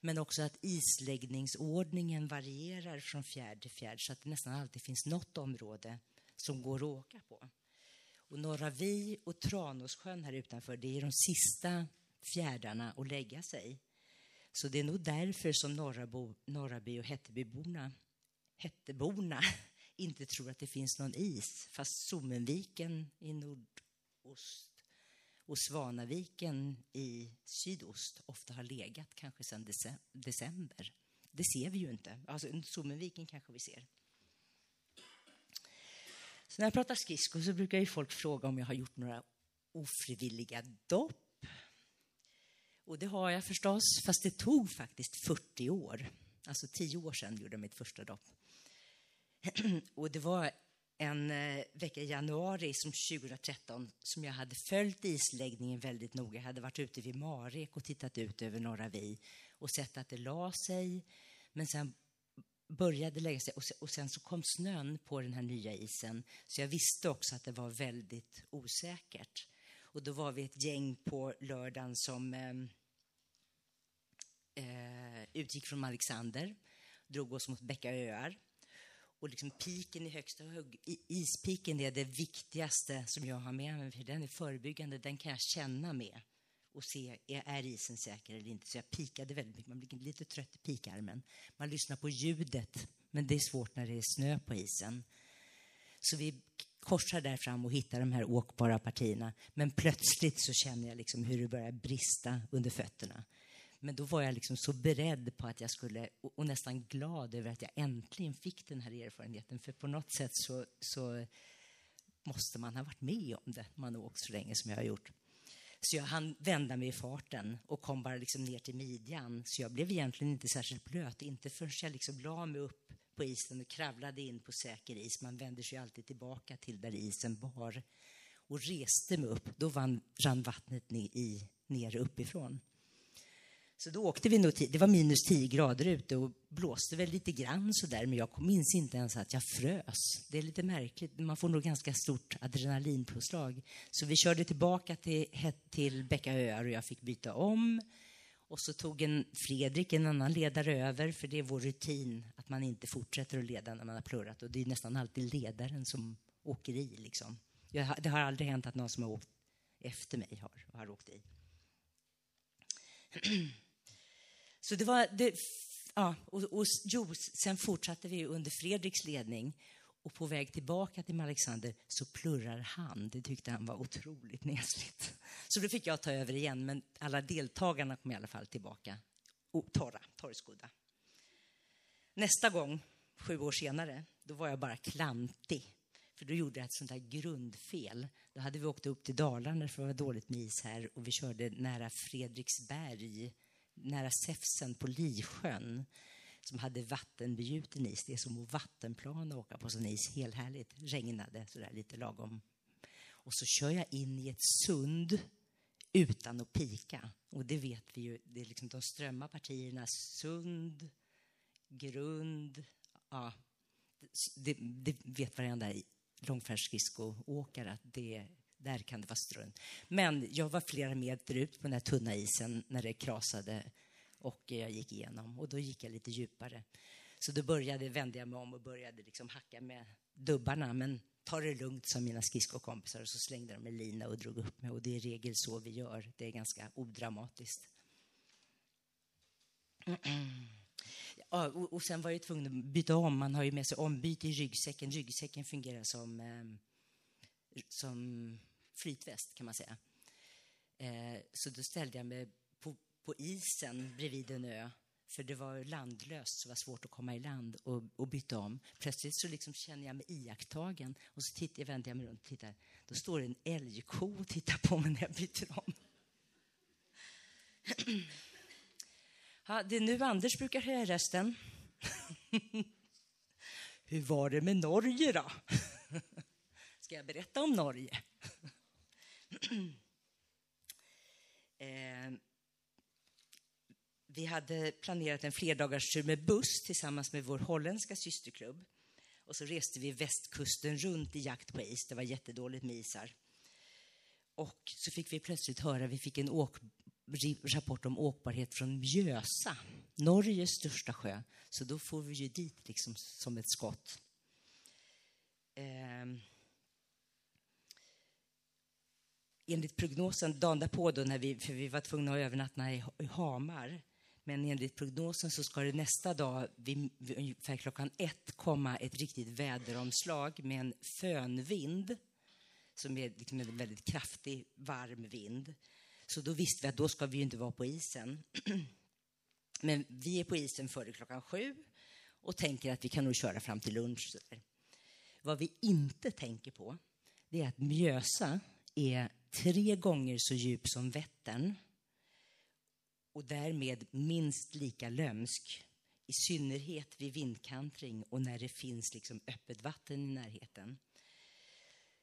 Men också att isläggningsordningen varierar från fjärd till fjärd så att det nästan alltid finns något område som går att åka på. Och Norra Vi och Tranåssjön här utanför, det är de sista fjärdarna att lägga sig. Så det är nog därför som Norrabo, Norraby och Hättebyborna, Hätteborna inte tror att det finns någon is, fast Sommenviken i nordost och Svanaviken i sydost ofta har legat kanske sedan december. Det ser vi ju inte. Alltså, Sommenviken kanske vi ser. Så när jag pratar skridskor så brukar ju folk fråga om jag har gjort några ofrivilliga dopp. Och det har jag förstås, fast det tog faktiskt 40 år. Alltså tio år sedan gjorde jag mitt första dopp. Och det var en eh, vecka i januari som 2013 som jag hade följt isläggningen väldigt noga. Jag hade varit ute vid Marek och tittat ut över Norra Vi och sett att det la sig. Men sen började lägga sig och sen så kom snön på den här nya isen. Så jag visste också att det var väldigt osäkert. Och då var vi ett gäng på lördagen som eh, eh utgick från Alexander, drog oss mot Bäcka öar och liksom piken i högsta hugg. Ispiken är det viktigaste som jag har med mig, för den är förebyggande. Den kan jag känna med och se, är isen säker eller inte? Så jag pikade väldigt mycket. Man blir lite trött i pikarmen. Man lyssnar på ljudet, men det är svårt när det är snö på isen. Så vi korsar där fram och hittar de här åkbara partierna. Men plötsligt så känner jag liksom hur det börjar brista under fötterna. Men då var jag liksom så beredd på att jag skulle, och, och nästan glad över att jag äntligen fick den här erfarenheten. För på något sätt så, så måste man ha varit med om det, man har åkt så länge som jag har gjort. Så jag hann vända mig i farten och kom bara liksom ner till midjan. Så jag blev egentligen inte särskilt blöt, inte förrän jag liksom la mig upp på isen och kravlade in på säker is. Man vänder sig alltid tillbaka till där isen bar. Och reste mig upp, då vann, rann vattnet ner, i, ner uppifrån. Så då åkte vi nog, det var minus 10 grader ute och blåste väl lite grann sådär, men jag minns inte ens att jag frös. Det är lite märkligt, man får nog ganska stort adrenalinpåslag. Så vi körde tillbaka till, till Bäckaöar och jag fick byta om. Och så tog en Fredrik, en annan ledare, över, för det är vår rutin att man inte fortsätter att leda när man har plurrat. Och det är nästan alltid ledaren som åker i. Liksom. Jag, det har aldrig hänt att någon som har åkt efter mig har, har åkt i. Så det var... Det, ja, och, och, jo, sen fortsatte vi under Fredriks ledning och på väg tillbaka till Alexander så plurrar han. Det tyckte han var otroligt nesligt. Så då fick jag ta över igen, men alla deltagarna kom i alla fall tillbaka och torra, torrskodda. Nästa gång, sju år senare, då var jag bara klantig. För då gjorde jag ett sånt där grundfel. Då hade vi åkt upp till Dalarna för det var dåligt med is här och vi körde nära Fredriksberg nära Säfsen på Lisjön som hade vattenbegjuten is. Det är som att vattenplan och åka på sån is. Helt härligt. Regnade sådär lite lagom. Och så kör jag in i ett sund utan att pika. Och det vet vi ju, det är liksom de strömma partierna, sund, grund, ja, det, det vet varenda långfärdsskridskoåkare att det där kan det vara strunt. Men jag var flera meter ut på den här tunna isen när det krasade och jag gick igenom och då gick jag lite djupare. Så då började, vände jag mig om och började liksom hacka med dubbarna. Men ta det lugnt, sa mina skridskokompisar och så slängde de en lina och drog upp mig. Och det är i regel så vi gör. Det är ganska odramatiskt. Ja, och, och sen var jag tvungen att byta om. Man har ju med sig ombyte i ryggsäcken. Ryggsäcken fungerar som, eh, som flytväst kan man säga. Eh, så då ställde jag mig på, på, isen bredvid en ö för det var landlöst, så det var svårt att komma i land och, och byta om. Plötsligt så liksom känner jag mig iakttagen och så tittar, jag vänder jag mig runt och tittar. Då står det en älgko och tittar på mig när jag byter om. ja, det är nu Anders brukar höja rösten. Hur var det med Norge då? Ska jag berätta om Norge? eh, vi hade planerat en flerdagarstur med buss tillsammans med vår holländska systerklubb. Och så reste vi västkusten runt i jakt på is. Det var jättedåligt med isar. Och så fick vi plötsligt höra, vi fick en åk, rapport om åkbarhet från Mjösa, Norges största sjö. Så då får vi ju dit liksom som ett skott. Eh, enligt prognosen dagen därpå, då när vi, för vi var tvungna att övernatta i, Hamar, men enligt prognosen så ska det nästa dag vid, vid ungefär klockan ett komma ett riktigt väderomslag med en fönvind som är liksom en väldigt kraftig, varm vind. Så då visste vi att då ska vi ju inte vara på isen. Men vi är på isen före klockan sju och tänker att vi kan nog köra fram till lunch. Vad vi inte tänker på det är att Mjösa är tre gånger så djup som Vättern och därmed minst lika lömsk, i synnerhet vid vindkantring och när det finns liksom öppet vatten i närheten.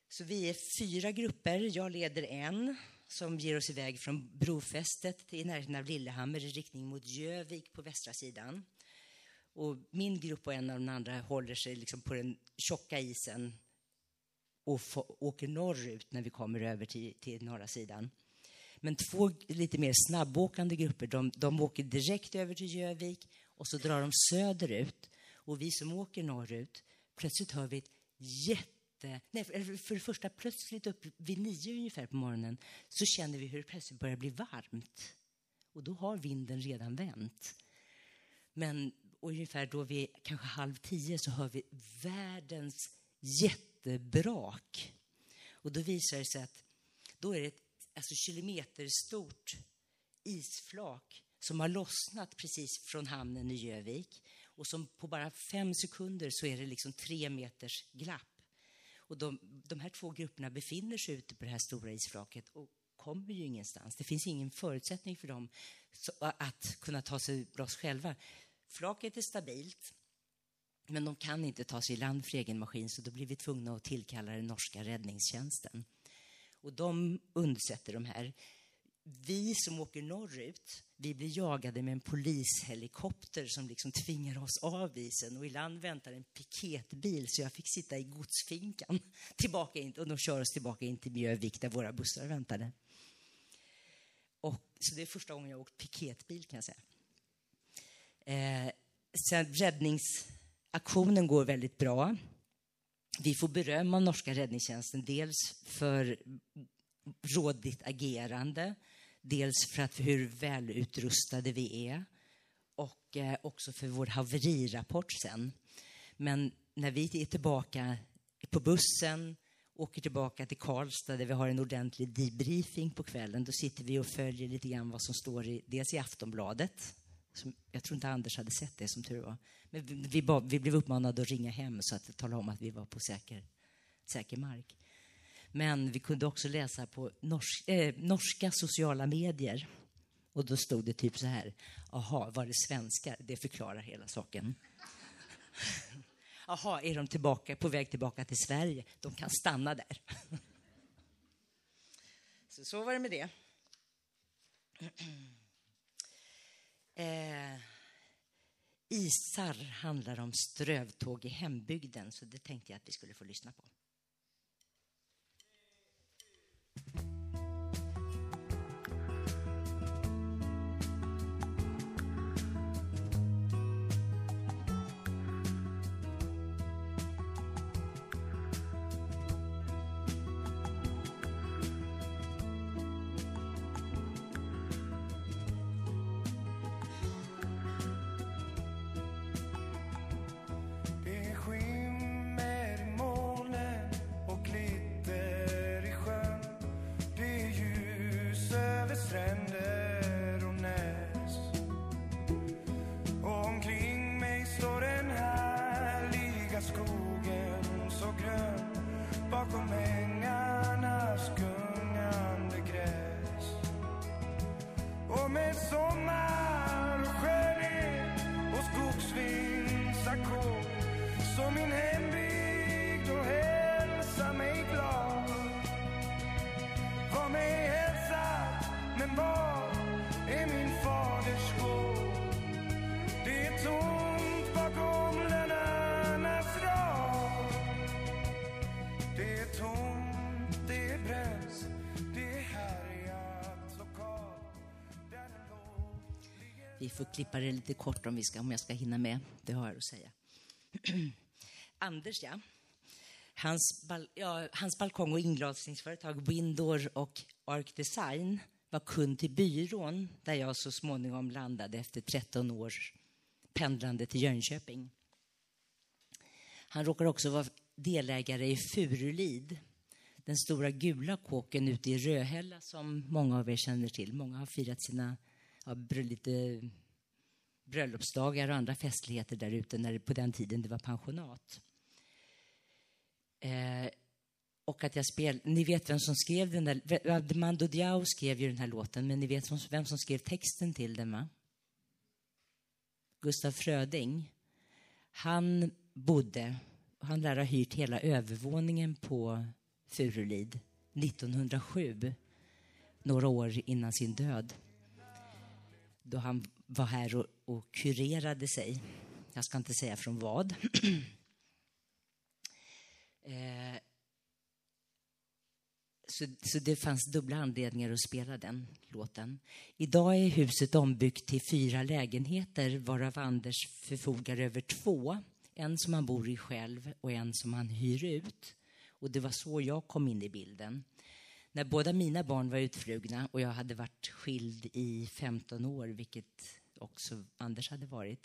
Så vi är fyra grupper. Jag leder en som ger oss iväg från brofästet i närheten av Lillehammer i riktning mot Jövik på västra sidan. Och min grupp och en av de andra håller sig liksom på den tjocka isen och åker norrut när vi kommer över till, till norra sidan. Men två lite mer snabbåkande grupper, de, de åker direkt över till Jövik och så drar de söderut. Och vi som åker norrut, plötsligt hör vi ett jätte... Nej, för det första, plötsligt upp vid nio ungefär på morgonen så känner vi hur det plötsligt börjar bli varmt. Och då har vinden redan vänt. Men ungefär då vi kanske halv tio så hör vi världens jätte jättebrak. Och då visar det sig att då är det ett alltså, kilometerstort isflak som har lossnat precis från hamnen i Gjövik och som på bara fem sekunder så är det liksom tre meters glapp. Och de, de här två grupperna befinner sig ute på det här stora isflaket och kommer ju ingenstans. Det finns ingen förutsättning för dem att kunna ta sig loss själva. Flaket är stabilt, men de kan inte ta sig i land för egen maskin så då blir vi tvungna att tillkalla den norska räddningstjänsten. Och de undsätter de här. Vi som åker norrut, vi blir jagade med en polishelikopter som liksom tvingar oss av isen och i land väntar en piketbil så jag fick sitta i godsfinkan tillbaka in, och de kör oss tillbaka in till Mjövik där våra bussar väntade. Och, så det är första gången jag har åkt piketbil kan jag säga. Eh, sen Aktionen går väldigt bra. Vi får beröm av norska räddningstjänsten, dels för rådigt agerande, dels för att hur välutrustade vi är och eh, också för vår haverirapport sen. Men när vi är tillbaka på bussen, åker tillbaka till Karlstad där vi har en ordentlig debriefing på kvällen, då sitter vi och följer lite grann vad som står i, dels i Aftonbladet, som, jag tror inte Anders hade sett det som tur var. Men vi, vi, vi blev uppmanade att ringa hem så att tala om att vi var på säker, säker mark. Men vi kunde också läsa på norsk, eh, norska sociala medier. Och då stod det typ så här. Aha, var det svenskar? Det förklarar hela saken. Jaha, är de tillbaka, på väg tillbaka till Sverige? De kan stanna där. Så, så var det med det. Eh, isar handlar om strövtåg i hembygden, så det tänkte jag att vi skulle få lyssna på. Vi får klippa det lite kort om, vi ska, om jag ska hinna med. Det har jag att säga. Anders, ja. Hans, bal ja, hans balkong och inglasningsföretag Windor och Arc Design var kund till byrån där jag så småningom landade efter 13 års pendlande till Jönköping. Han råkar också vara delägare i Furulid, den stora gula kåken ute i Röhälla som många av er känner till. Många har firat sina ja, lite bröllopsdagar och andra festligheter där ute när på den tiden det var pensionat. Eh, och att jag spel... Ni vet vem som skrev den där... Mando Diao skrev ju den här låten, men ni vet vem- vem som skrev texten till den, va? Gustaf Fröding. Han bodde... Han lär ha hyrt hela övervåningen på Furulid 1907, några år innan sin död då han var här och, och kurerade sig. Jag ska inte säga från vad. eh, så, så det fanns dubbla anledningar att spela den låten. Idag är huset ombyggt till fyra lägenheter varav Anders förfogar över två. En som han bor i själv och en som han hyr ut. Och det var så jag kom in i bilden. När båda mina barn var utflugna och jag hade varit skild i 15 år, vilket också Anders hade varit,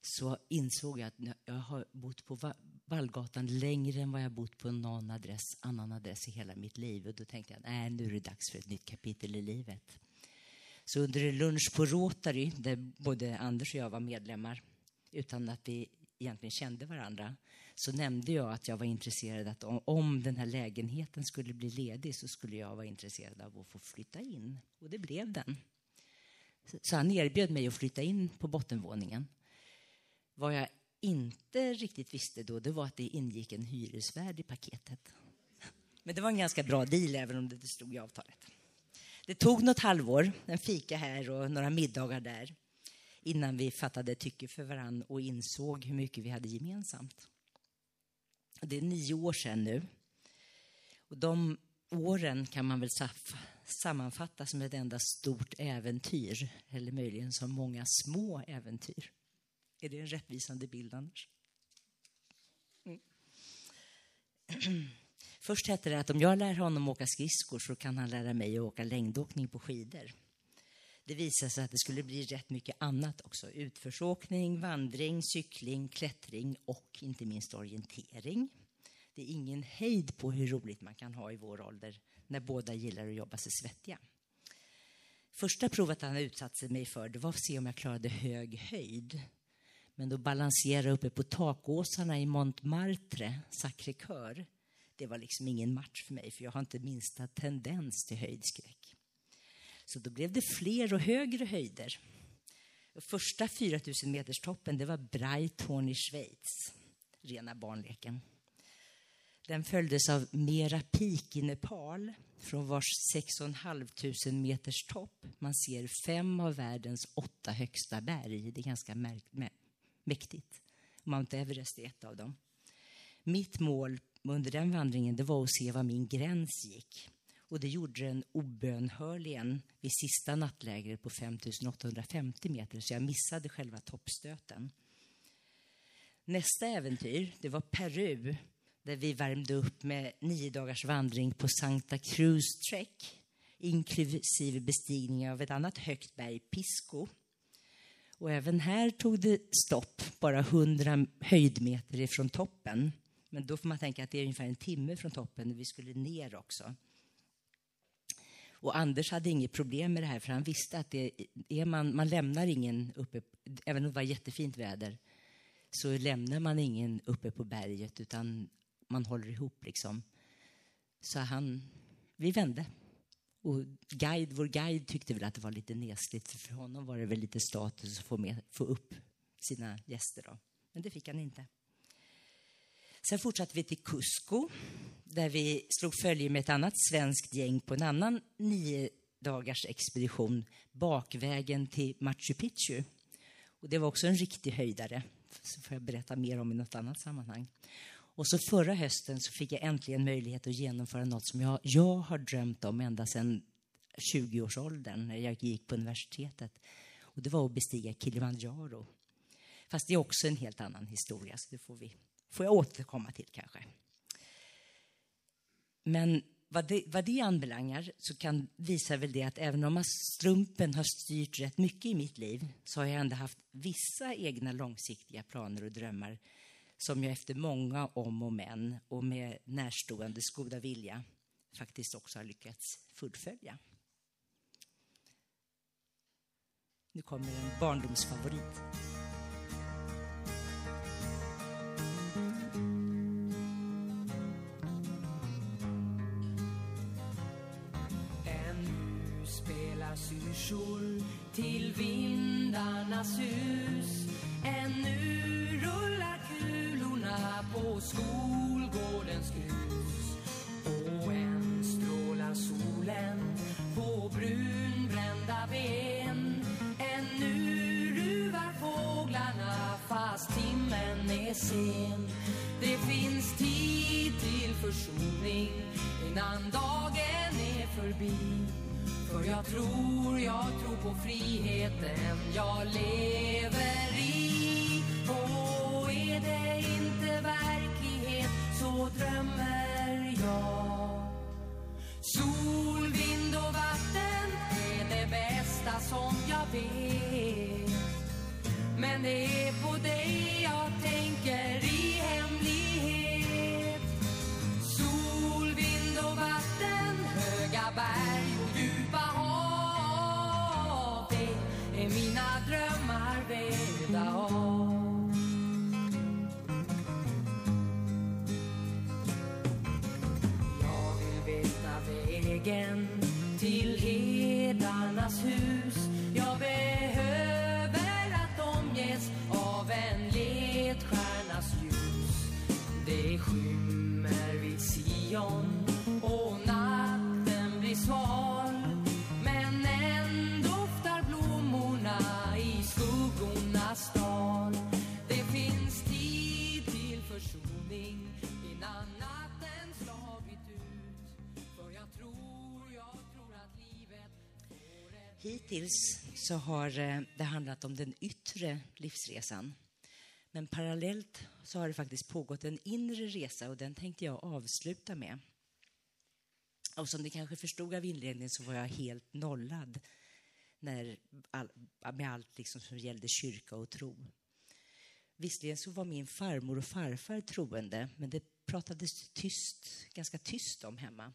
så insåg jag att jag har bott på Vallgatan längre än vad jag bott på någon adress, annan adress i hela mitt liv. Och då tänkte jag, nej, nu är det dags för ett nytt kapitel i livet. Så under en lunch på Rotary, där både Anders och jag var medlemmar, utan att vi egentligen kände varandra, så nämnde jag att jag var intresserad att om, om den här lägenheten skulle bli ledig så skulle jag vara intresserad av att få flytta in. Och det blev den. Så, han erbjöd mig att flytta in på bottenvåningen. Vad jag inte riktigt visste då, det var att det ingick en hyresvärd i paketet. Men det var en ganska bra deal, även om det inte stod i avtalet. Det tog något halvår, en fika här och några middagar där, innan vi fattade tycke för varann och insåg hur mycket vi hade gemensamt. Det är nio år sedan nu. Och de åren kan man väl sammanfatta som ett enda stort äventyr, eller möjligen som många små äventyr. Är det en rättvisande bild, Anders? Mm. Först hette det att om jag lär honom åka skridskor så kan han lära mig att åka längdåkning på skidor. Det visade sig att det skulle bli rätt mycket annat också. Utförsåkning, vandring, cykling, klättring och inte minst orientering. Det är ingen hejd på hur roligt man kan ha i vår ålder när båda gillar att jobba sig svettiga. Första provet han utsatte mig för det var att se om jag klarade hög höjd. Men att balansera uppe på takåsarna i Montmartre, Sacré-Cœur, det var liksom ingen match för mig, för jag har inte minsta tendens till höjdskräck. Så då blev det fler och högre höjder. första 4000 meters toppen det var Breithorn i Schweiz, rena barnleken. Den följdes av Mera Peak i Nepal, från vars 6 500 meters topp man ser fem av världens åtta högsta berg. Det är ganska mäktigt. Mount Everest är ett av dem. Mitt mål under den vandringen det var att se var min gräns gick. Och det gjorde den obönhörligen vid sista nattlägret på 5850 meter, så jag missade själva toppstöten. Nästa äventyr, det var Peru, där vi värmde upp med nio dagars vandring på Santa Cruz Trek, inklusive bestigning av ett annat högt berg, Pisco. Och även här tog det stopp, bara 100 höjdmeter ifrån toppen. Men då får man tänka att det är ungefär en timme från toppen, och vi skulle ner också. Och Anders hade inget problem med det här, för han visste att det är man, man lämnar ingen uppe, även om det var jättefint väder, så lämnar man ingen uppe på berget, utan man håller ihop liksom. Så han, vi vände. Och guide, vår guide tyckte väl att det var lite nesligt, för, för honom var det väl lite status att få, med, få upp sina gäster. Då. Men det fick han inte. Sen fortsatte vi till Cusco där vi slog följe med ett annat svenskt gäng på en annan nio dagars expedition bakvägen till Machu Picchu. Och det var också en riktig höjdare, så får jag berätta mer om i något annat sammanhang. Och så förra hösten så fick jag äntligen möjlighet att genomföra något som jag, jag har drömt om ända sedan 20-årsåldern när jag gick på universitetet. Och det var att bestiga Kilimanjaro. Fast det är också en helt annan historia, så det får, vi, får jag återkomma till kanske. Men vad det, vad det anbelangar så kan visa väl det att även om slumpen har styrt rätt mycket i mitt liv så har jag ändå haft vissa egna långsiktiga planer och drömmar som jag efter många om och men och med närståendes goda vilja faktiskt också har lyckats fullfölja. Nu kommer en barndomsfavorit. Så har eh, det handlat om den yttre livsresan. Men parallellt så har det faktiskt pågått en inre resa och den tänkte jag avsluta med. Och som ni kanske förstod av inledningen så var jag helt nollad när, all, med allt liksom som gällde kyrka och tro. Visserligen så var min farmor och farfar troende, men det pratades tyst, ganska tyst om hemma.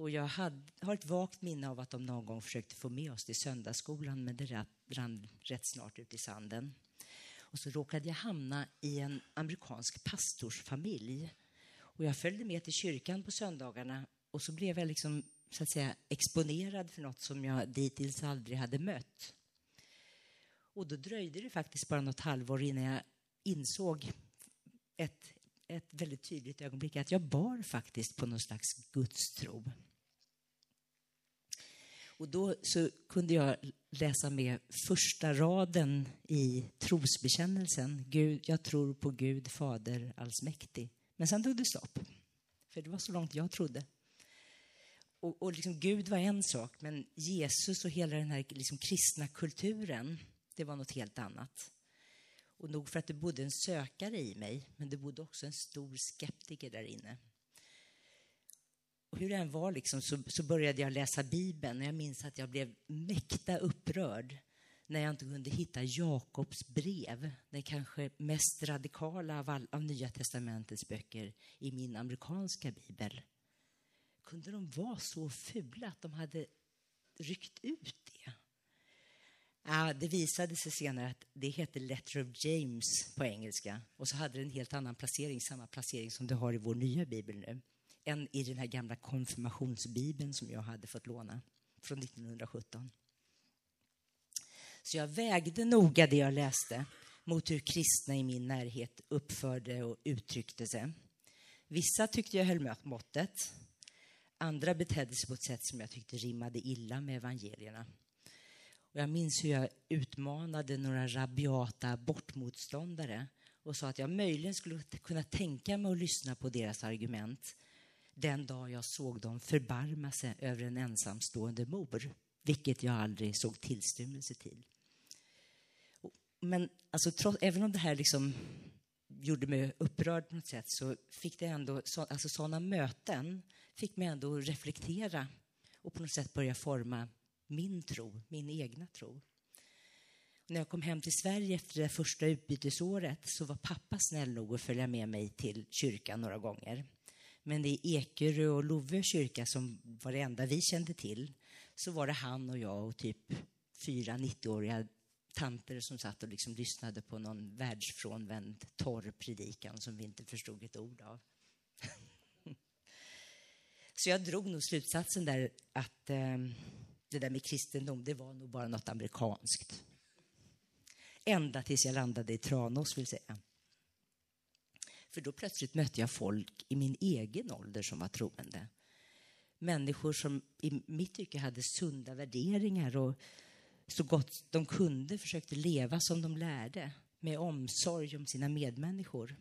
Och jag hade, har ett vagt minne av att de någon gång försökte få med oss till söndagsskolan, men det rann rätt snart ut i sanden. Och så råkade jag hamna i en amerikansk pastorsfamilj. Och jag följde med till kyrkan på söndagarna och så blev jag liksom, så att säga, exponerad för något som jag dittills aldrig hade mött. Och då dröjde det faktiskt bara något halvår innan jag insåg ett, ett väldigt tydligt ögonblick att jag bar faktiskt på någon slags gudstro. Och då så kunde jag läsa med första raden i trosbekännelsen. Gud, jag tror på Gud, Fader allsmäktig. Men sen tog det stopp. För det var så långt jag trodde. Och, och liksom Gud var en sak, men Jesus och hela den här liksom kristna kulturen, det var något helt annat. Och nog för att det bodde en sökare i mig, men det bodde också en stor skeptiker där inne. Hur det än var liksom, så, så började jag läsa Bibeln och jag minns att jag blev mäkta upprörd när jag inte kunde hitta Jakobs brev, den kanske mest radikala av, all, av Nya testamentets böcker, i min amerikanska bibel. Kunde de vara så fula att de hade ryckt ut det? Ja, det visade sig senare att det heter Letter of James på engelska och så hade det en helt annan placering, samma placering som det har i vår nya bibel nu än i den här gamla konfirmationsbibeln som jag hade fått låna från 1917. Så jag vägde noga det jag läste mot hur kristna i min närhet uppförde och uttryckte sig. Vissa tyckte jag höll måttet. Andra betedde sig på ett sätt som jag tyckte rimmade illa med evangelierna. Och jag minns hur jag utmanade några rabiata abortmotståndare och sa att jag möjligen skulle kunna tänka mig att lyssna på deras argument den dag jag såg dem förbarma sig över en ensamstående mor, vilket jag aldrig såg tillstymmelse till. Men alltså, trots, även om det här liksom gjorde mig upprörd på något sätt så fick det ändå, så, alltså sådana möten fick mig ändå reflektera och på något sätt börja forma min tro, min egna tro. När jag kom hem till Sverige efter det första utbytesåret så var pappa snäll nog att följa med mig till kyrkan några gånger. Men i Ekerö och Lovö kyrka, som var det enda vi kände till, så var det han och jag och typ fyra 90-åriga tanter som satt och liksom lyssnade på någon världsfrånvänd torr predikan som vi inte förstod ett ord av. Så jag drog nog slutsatsen där att eh, det där med kristendom, det var nog bara något amerikanskt. Ända tills jag landade i Tranås, vill säga. För då plötsligt mötte jag folk i min egen ålder som var troende. Människor som i mitt tycke hade sunda värderingar och så gott de kunde försökte leva som de lärde med omsorg om sina medmänniskor.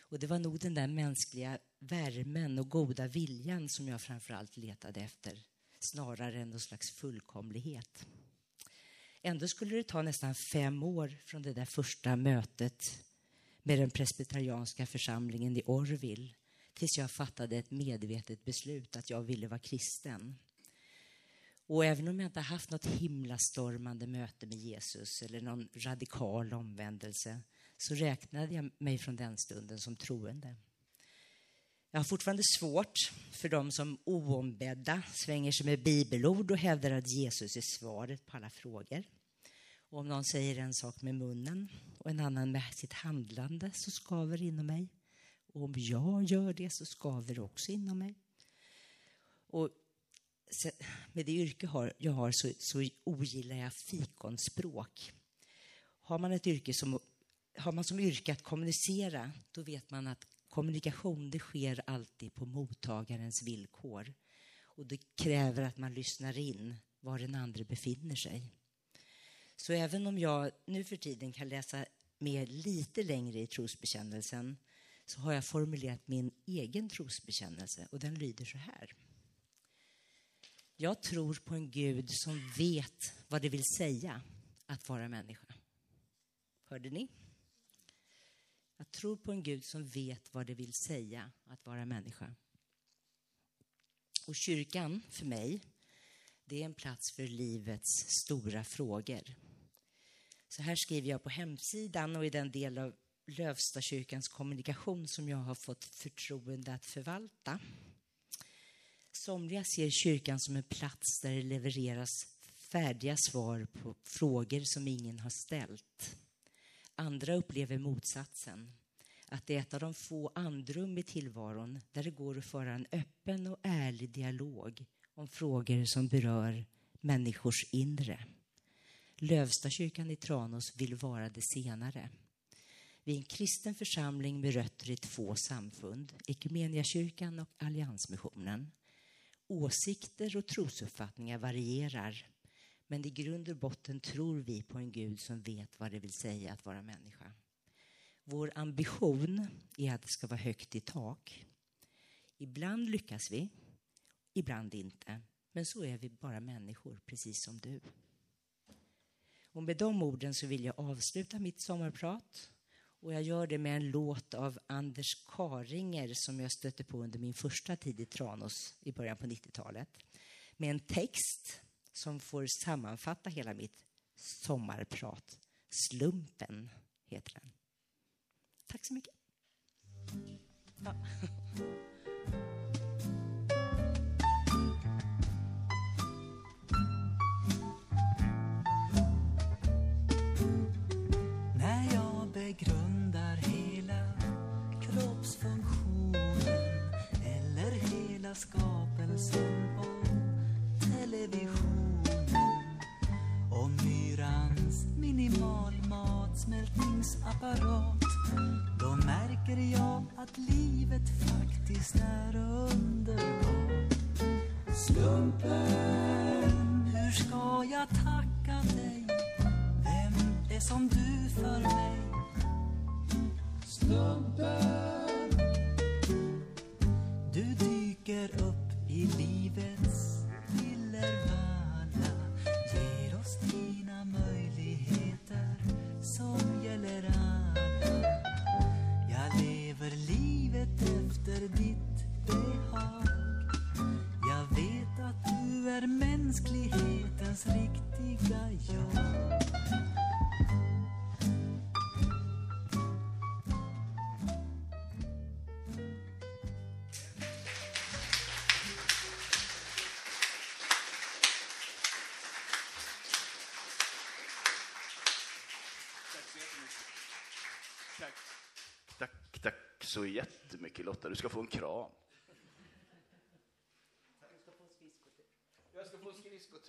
Och det var nog den där mänskliga värmen och goda viljan som jag framför allt letade efter snarare än någon slags fullkomlighet. Ändå skulle det ta nästan fem år från det där första mötet med den presbyterianska församlingen i Orville tills jag fattade ett medvetet beslut att jag ville vara kristen. Och även om jag inte haft något himlastormande möte med Jesus eller någon radikal omvändelse så räknade jag mig från den stunden som troende. Jag har fortfarande svårt för de som oombedda svänger sig med bibelord och hävdar att Jesus är svaret på alla frågor. Och om någon säger en sak med munnen och en annan med sitt handlande så skaver det inom mig. Och om jag gör det så skaver det också inom mig. Och med det yrke jag har så, så ogillar jag fikonspråk. Har man ett yrke som har man som yrke att kommunicera, då vet man att kommunikation det sker alltid på mottagarens villkor. Och det kräver att man lyssnar in var den andra befinner sig. Så även om jag nu för tiden kan läsa med lite längre i trosbekännelsen så har jag formulerat min egen trosbekännelse och den lyder så här. Jag tror på en Gud som vet vad det vill säga att vara människa. Hörde ni? Jag tror på en Gud som vet vad det vill säga att vara människa. Och kyrkan, för mig, det är en plats för livets stora frågor. Så här skriver jag på hemsidan och i den del av Lövstakyrkans kommunikation som jag har fått förtroende att förvalta. Somliga ser kyrkan som en plats där det levereras färdiga svar på frågor som ingen har ställt. Andra upplever motsatsen, att det är ett av de få andrum i tillvaron där det går att föra en öppen och ärlig dialog om frågor som berör människors inre. Lövstakyrkan i Tranås vill vara det senare. Vi är en kristen församling med rötter i två samfund, Ekumeniakyrkan och Alliansmissionen. Åsikter och trosuppfattningar varierar men i grund och botten tror vi på en Gud som vet vad det vill säga att vara människa. Vår ambition är att det ska vara högt i tak. Ibland lyckas vi, ibland inte. Men så är vi bara människor, precis som du. Och med de orden så vill jag avsluta mitt sommarprat. Och jag gör det med en låt av Anders Karinger som jag stötte på under min första tid i Tranås i början på 90-talet. Med en text som får sammanfatta hela mitt sommarprat. Slumpen heter den. Tack så mycket. Ja. Skapelsen på televisionen och myrans minimalmatsmältningsapparat då märker jag att livet faktiskt är underbart. Slumpen, hur ska jag tacka dig? Vem är som du för mig? Slumpen, Lotta. Du ska få en kram. Jag ska få en skridskotur.